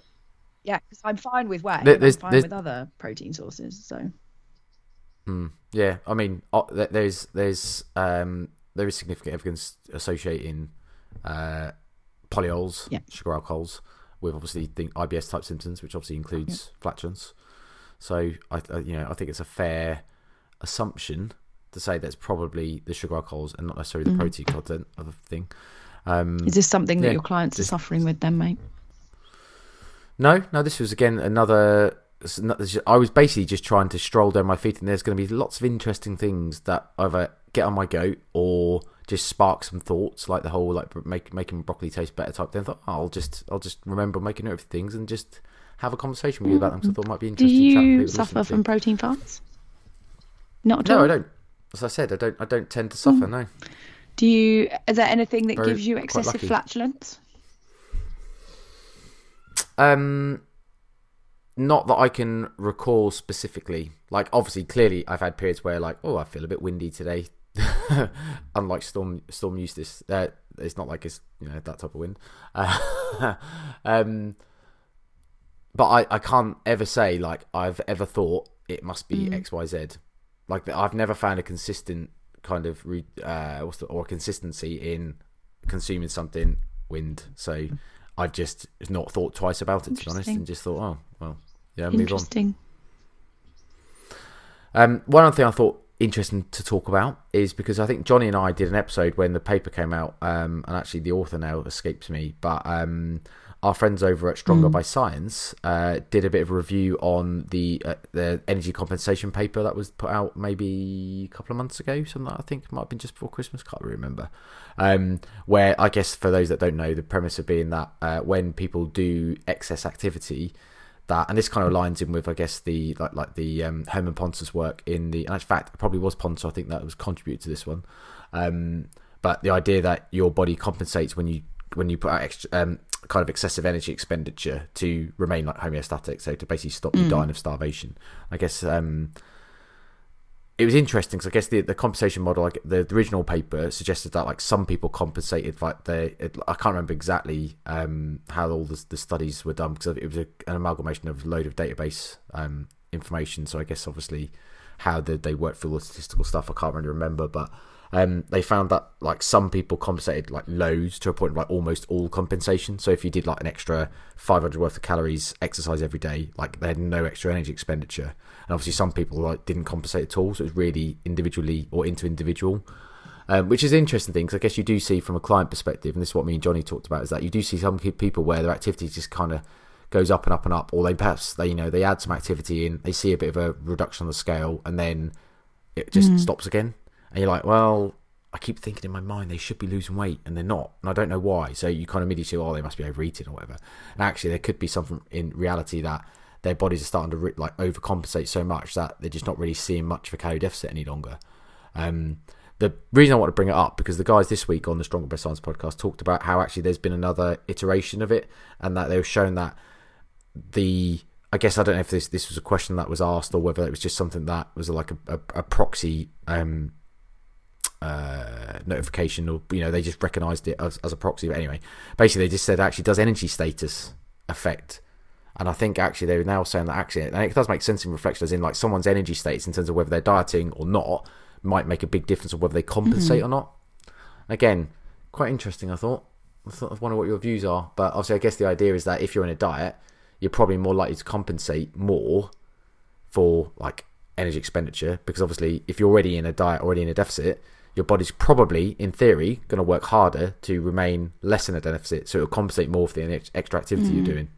yeah, because I'm fine with whey. There- and I'm fine there's- with other protein sources. So Yeah, I mean, there's there's um, there is significant evidence associating uh, polyols, Yeah. sugar alcohols, with obviously the IBS type symptoms, which obviously includes flatulence. So I, I, you know, I think it's a fair assumption to say that's probably the sugar alcohols and not necessarily the protein content of the thing. Um, is this something that your clients are suffering with then, mate? No, no, this was again another. I was basically just trying to stroll down my feet, and there's going to be lots of interesting things that either get on my goat or just spark some thoughts, like the whole like make, making broccoli taste better type thing. I thought oh, I'll just I'll just remember making note of things and just have a conversation with you about them. Because I thought it might be interesting. for you suffer from protein farts? Not at all. No, I don't. As I said, I don't. I don't tend to suffer. No. Do you? Is there anything that Very- gives you excessive flatulence? Um, not that I can recall specifically. Like, obviously, clearly, I've had periods where, like, oh, I feel a bit windy today. Unlike Storm Storm Eunice, uh, it's not like it's you know that type of wind. Uh, um, but I, I can't ever say like I've ever thought it must be Mm. X Y Z. Like I've never found a consistent kind of re, uh, what's the, or consistency in consuming something wind. So I've just not thought twice about it to be honest, and just thought, oh well, yeah, move on. Interesting. Um, one other thing I thought interesting to talk about is because I think Johnny and I did an episode when the paper came out, um, and actually the author now escapes me, but um, our friends over at Stronger by Science uh, did a bit of a review on the uh, the energy compensation paper that was put out maybe a couple of months ago, something like, I think might have been just before Christmas, can't really remember. Um, where I guess for those that don't know, the premise of being that uh, when people do excess activity, that and this kind of aligns in with I guess the like like the um, Herman Pontzer work in the and in fact it probably was Pontzer I think that was contributed to this one um, but the idea that your body compensates when you when you put out extra, um, kind of excessive energy expenditure to remain like homeostatic so to basically stop you dying of starvation I guess um, it was interesting because I guess the the compensation model, like the, the original paper, suggested that like some people compensated like they. It, I can't remember exactly um, how all the, the studies were done because it was a, an amalgamation of a load of database um, information. So I guess obviously how the, they worked through all the statistical stuff, I can't really remember, but um, they found that like some people compensated like loads to a point of like almost all compensation. So if you did like an extra 500 worth of calories exercise every day, like they had no extra energy expenditure. And obviously some people like didn't compensate at all. So it was really individually or into individual. Um, which is an interesting thing because I guess you do see from a client perspective, and this is what me and Johnny talked about, is that you do see some people where their activity just kind of goes up and up and up, or they perhaps they you know they add some activity in, they see a bit of a reduction on the scale, and then it just stops again, and you're like, well, I keep thinking in my mind they should be losing weight, and they're not, and I don't know why. So you kind of immediately say, oh, they must be overeating or whatever, and actually there could be something in reality that their bodies are starting to like overcompensate so much that they're just not really seeing much of a calorie deficit any longer. Um, the reason I want to bring it up because the guys this week on the Stronger by Science podcast talked about how actually there's been another iteration of it, and that they were showing that the I guess I don't know if this this was a question that was asked or whether it was just something that was like a, a, a proxy um, uh, notification or you know they just recognised it as, as a proxy. But anyway, basically they just said actually does energy status affect and I think actually they're now saying that actually, and it does make sense in reflection, as in like someone's energy states in terms of whether they're dieting or not might make a big difference of whether they compensate or not. Again, quite interesting. I thought. I thought I wonder what your views are, but obviously, I guess the idea is that if you're in a diet, you're probably more likely to compensate more for like energy expenditure because obviously, if you're already in a diet, already in a deficit, your body's probably, in theory, going to work harder to remain less in a deficit, so it'll compensate more for the extra activity you're mm-hmm. doing.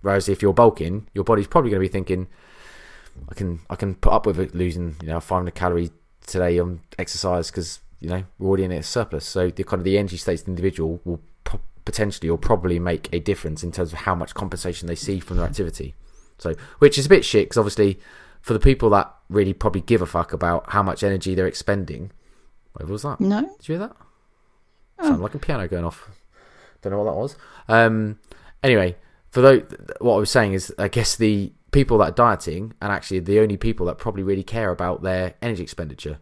Whereas if you're bulking, your body's probably going to be thinking, I can I can put up with it losing you know 500 calories today on exercise because you know we're already in a surplus. So the kind of the energy states of the individual will po- potentially or probably make a difference in terms of how much compensation they see from their activity. So which is a bit shit because obviously for the people that really probably give a fuck about how much energy they're expending. What was that? No. Did you hear that? Sounded like a piano going off. Don't know what that was. Um, anyway, for those, what I was saying is, I guess the people that are dieting and actually the only people that probably really care about their energy expenditure,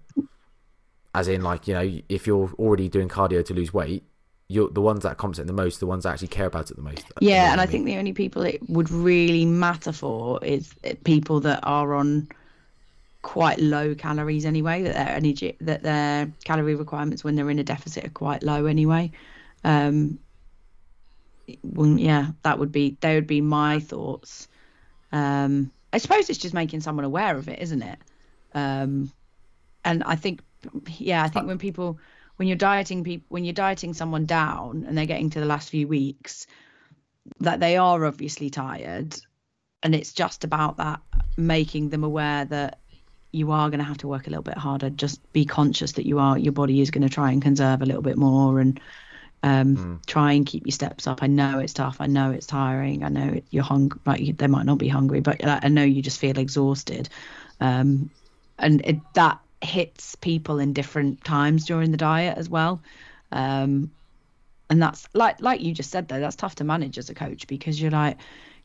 as in like you know, if you're already doing cardio to lose weight, you're the ones that compensate the most, the ones that actually care about it the most. You know Yeah, and I mean? think the only people it would really matter for is people that are on quite low calories anyway. That their energy, that their calorie requirements when they're in a deficit are quite low anyway. Um, well, yeah, that would be they would be my thoughts. Um, I suppose it's just making someone aware of it, isn't it? Um, and I think, yeah, I think when people when you're dieting people when you're dieting someone down and they're getting to the last few weeks that they are obviously tired and it's just about that making them aware that you are going to have to work a little bit harder. Just be conscious that you are your body is going to try and conserve a little bit more and um, try and keep your steps up. I know it's tough. I know it's tiring. I know you're hungry like you, they might not be hungry but i know you just feel exhausted. Um, and it, that hits people in different times during the diet as well. Um, and that's like like you just said though that's tough to manage as a coach because you're like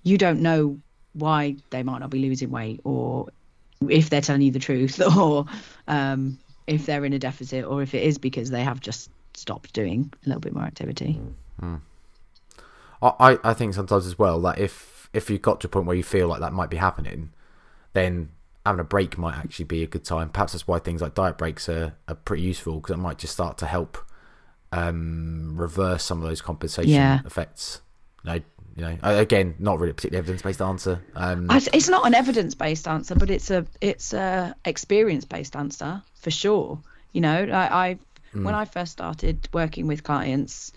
you don't know why they might not be losing weight or if they're telling you the truth or um, if they're in a deficit or if it is because they have just stopped doing a little bit more activity. I, I think sometimes as well that if if you got to a point where you feel like that might be happening, then having a break might actually be a good time. Perhaps that's why things like diet breaks are, are pretty useful because it might just start to help um, reverse some of those compensation Yeah. effects. You know, you know, again, not really a particularly evidence based answer. Um, I- It's not an evidence-based answer, but it's a it's a experience-based answer for sure. You know, I, I when I first started working with clients,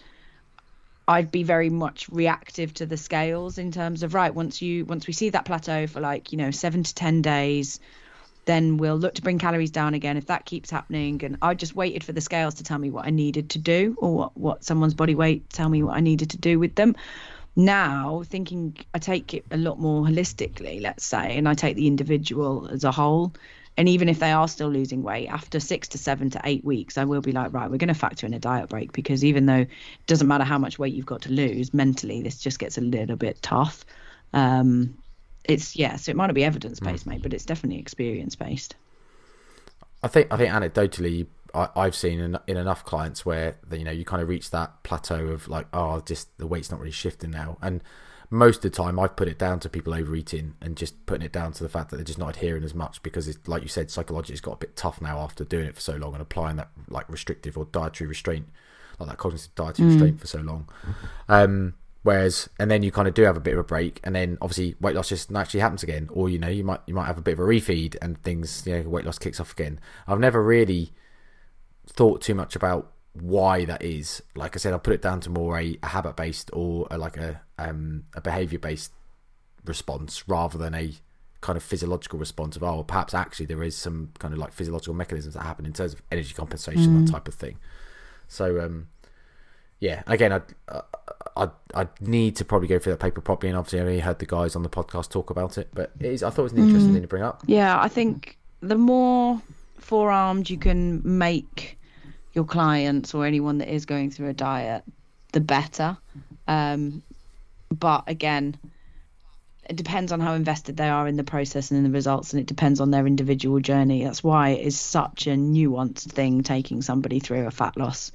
I'd be very much reactive to the scales in terms of right once you once we see that plateau for like you know seven to ten days, then we'll look to bring calories down again if that keeps happening. And I just waited for the scales to tell me what I needed to do or what what someone's body weight tell me what I needed to do with them now thinking I take it a lot more holistically, let's say, and I take the individual as a whole. And even if they are still losing weight after six to seven to eight weeks, I will be like, right, we're going to factor in a diet break because even though it doesn't matter how much weight you've got to lose, mentally this just gets a little bit tough. Um, it's yeah, so it might not be evidence based, mate, but it's definitely experience based. I think I think anecdotally, I, I've seen in, in enough clients where the, you know you kind of reach that plateau of like, oh, just the weight's not really shifting now, and most of the time I've put it down to people overeating and just putting it down to the fact that they're just not adhering as much because it's like you said, psychologically it's got a bit tough now after doing it for so long and applying that like restrictive or dietary restraint, like that cognitive dietary restraint for so long. Um, Whereas, and then you kind of do have a bit of a break, and then obviously weight loss just naturally happens again, or you know you might you might have a bit of a refeed, and things you know weight loss kicks off again. I've never really thought too much about why that is. Like I said, I put it down to more a, a habit based or a, like a um, a behavior based response rather than a kind of physiological response of oh perhaps actually there is some kind of like physiological mechanisms that happen in terms of energy compensation that type of thing. So um, yeah, again, I I I need to probably go through that paper properly, and obviously I only heard the guys on the podcast talk about it, but it is I thought it was an interesting thing to bring up. Yeah, I think the more forearmed you can make your clients or anyone that is going through a diet, the better. Um, but again, it depends on how invested they are in the process and in the results, and it depends on their individual journey. That's why it is such a nuanced thing taking somebody through a fat loss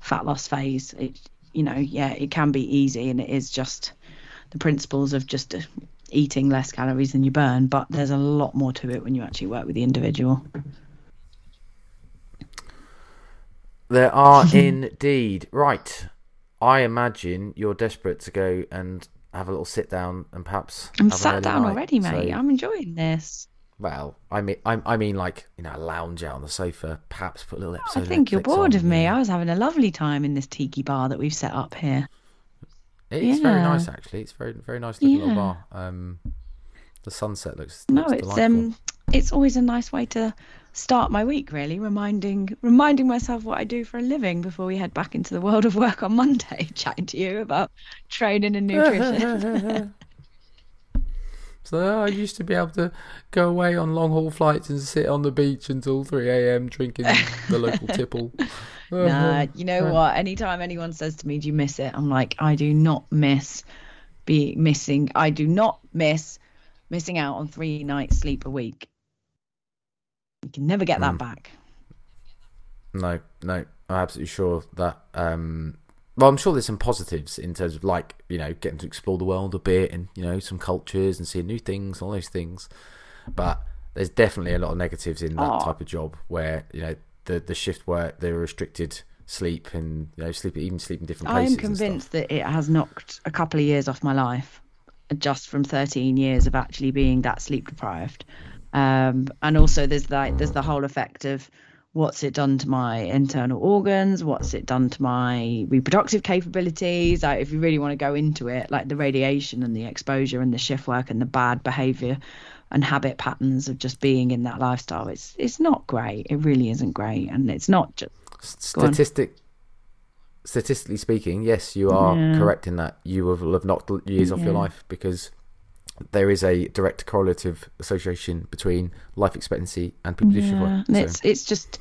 fat loss phase. It, you know, yeah, it can be easy, and it is just the principles of just uh, eating less calories than you burn. But there's a lot more to it when you actually work with the individual. There are indeed. Right. I imagine you're desperate to go and have a little sit down and perhaps. I'm sat down night. already, mate. So- I'm enjoying this. well, I mean, I, I mean, like you know, a lounge out on the sofa, perhaps put a little episode. I think you're bored on, of me. yeah. I was having a lovely time in this tiki bar that we've set up here. It's very nice, actually. It's very, very nice looking little bar. Um, the sunset looks. No, looks it's delightful. um, it's always a nice way to start my week. Really, reminding reminding myself what I do for a living before we head back into the world of work on Monday. Chatting to you about training and nutrition. So I used to be able to go away on long haul flights and sit on the beach until 3 a.m. drinking the local tipple. Nah, uh-huh. you know what? Anytime anyone says to me, "Do you miss it?" I'm like, I do not miss be missing. I do not miss missing out on three nights sleep a week. You can never get that back. No, no, I'm absolutely sure that. Um, well, I'm sure there's some positives in terms of like you know getting to explore the world a bit and you know some cultures and seeing new things, all those things. But there's definitely a lot of negatives in that Aw. type of job where you know the the shift work, the restricted sleep, and you know sleep even sleep in different places. I places. am and stuff. convinced that it has knocked a couple of years off my life, just from 13 years of actually being that sleep deprived. Um, and also, there's like there's the whole effect of what's it done to my internal organs, what's it done to my reproductive capabilities. Like, if you really want to go into it, like the radiation and the exposure and the shift work and the bad behavior and habit patterns of just being in that lifestyle, it's it's not great. It really isn't great, and it's not just statistic statistically speaking yes you are Yeah. correct in that you will have knocked years off your life because there is a direct correlative association between life expectancy and people Yeah, So- it's it's just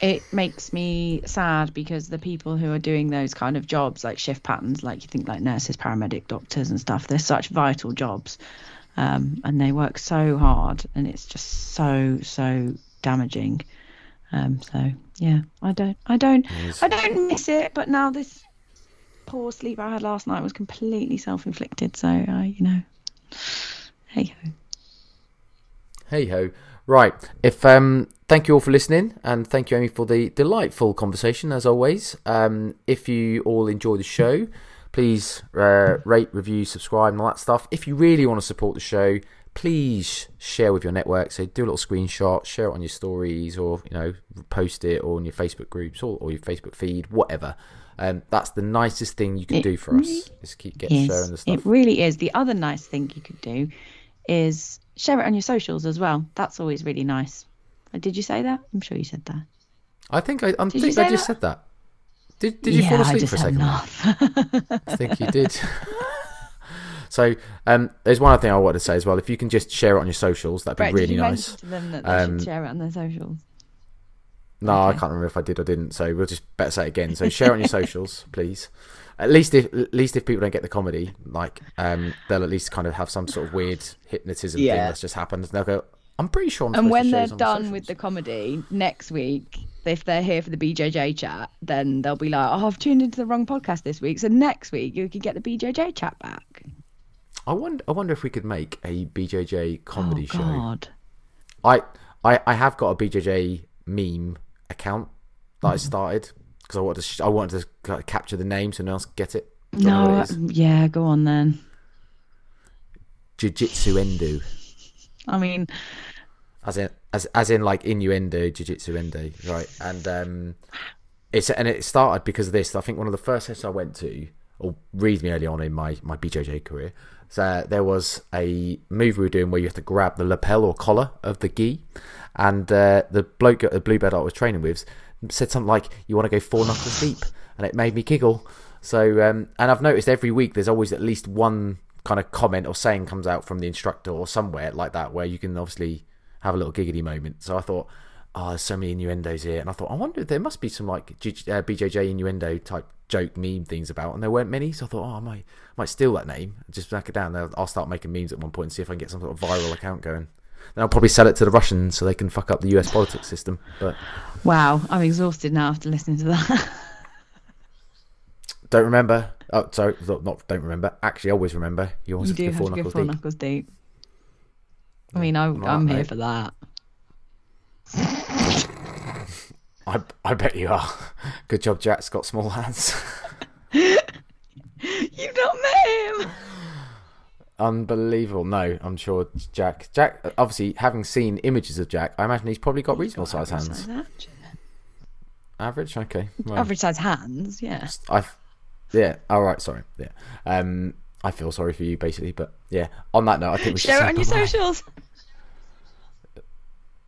it makes me sad because the people who are doing those kind of jobs like shift patterns like you think like nurses paramedic doctors and stuff they're such vital jobs. Um, and they work so hard and it's just so so damaging. Um, so yeah i don't i don't Yes. i don't miss it but now this poor sleep i had last night was completely self-inflicted. So i you know Hey ho. Hey ho. Right. If um, thank you all for listening, and thank you Amy for the delightful conversation as always. Um, if you all enjoy the show, please uh, rate, review, subscribe, and all that stuff. If you really want to support the show, please share with your network. So do a little screenshot, share it on your stories, or you know, post it, or on your Facebook groups, or, or your Facebook feed, whatever. Um, that's the nicest thing you can It do for us. Is keep getting sharing the stuff. it really is. The other nice thing you could do is share it on your socials as well. That's always really nice. Uh, Did you say that? I'm sure you said that. I think I, I think I say just that? said that. Did Did you yeah, fall asleep for a second? I think you did. so, um, there's one other thing I wanted to say as well. If you can just share it on your socials, that'd be really nice. them that they Um, should share it on their socials? No, I can't remember if I did or didn't. So we'll just better say it again. So share on your socials, please. At least if at least if people don't get the comedy, like um, they'll at least kind of have some sort of weird hypnotism thing that's just happened. And they'll go, "I'm pretty sure." I'm And when they're this on my done with the comedy next week, if they're here for the BJJ chat, then they'll be like, "Oh, I've tuned into the wrong podcast this week." So next week you can get the BJJ chat back. I wonder, I wonder if we could make a BJJ comedy oh show. God. I, I I have got a BJJ meme account that I started because I wanted to sh- I wanted to kind of capture the name so no one else could get it. Do No, what it is? yeah, go on then. Jiu-Jitsu endo, I mean, as in as as in like innuendo, jiu-jitsu endo, right? And um, it's and it started because of this. I think one of the first sessions I went to, or reasonably early on in my my BJJ career, so there was a move we were doing where you have to grab the lapel or collar of the gi, and uh, the bloke the blue belt I was training with said something like, "You want to go four knuckles deep," and it made me giggle. So, um, and I've noticed every week there's always at least one kind of comment or saying comes out from the instructor or somewhere like that where you can obviously have a little giggity moment. So I thought, oh, there's so many innuendos here, and I thought, I wonder if there must be some like G- uh, BJJ innuendo type joke meme things about, and there weren't many. So I thought, oh, I might might steal that name, and just back it down. I'll start making memes at one point and see if I can get some sort of viral account going. Then I'll probably sell it to the Russians so they can fuck up the US politics system. But wow, I'm exhausted now after listening to that. don't remember. Oh, sorry, not don't remember. Actually, always remember. You always you have do to have go to go knuckles four deep. knuckles deep. I mean, I, right, here mate. for that. I I bet you are. Good job, Jack's got small hands. You've not met him. Unbelievable. No, I'm sure Jack. Jack, obviously, having seen images of Jack, I imagine he's probably got reasonable size Average hands. size Average, okay. Well, Average size hands, yeah. I, yeah. All right. Sorry. Yeah. Um, I feel sorry for you, basically, but yeah. On that note, I think we should Share it on your socials.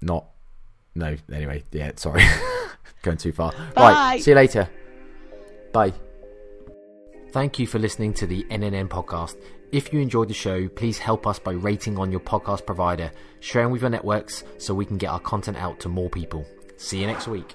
Not. No. Anyway. Yeah. Sorry. Going too far. Bye. Right. See you later. Bye. Thank you for listening to the NNN podcast. If you enjoyed the show, please help us by rating on your podcast provider, sharing with your networks so we can get our content out to more people. See you next week.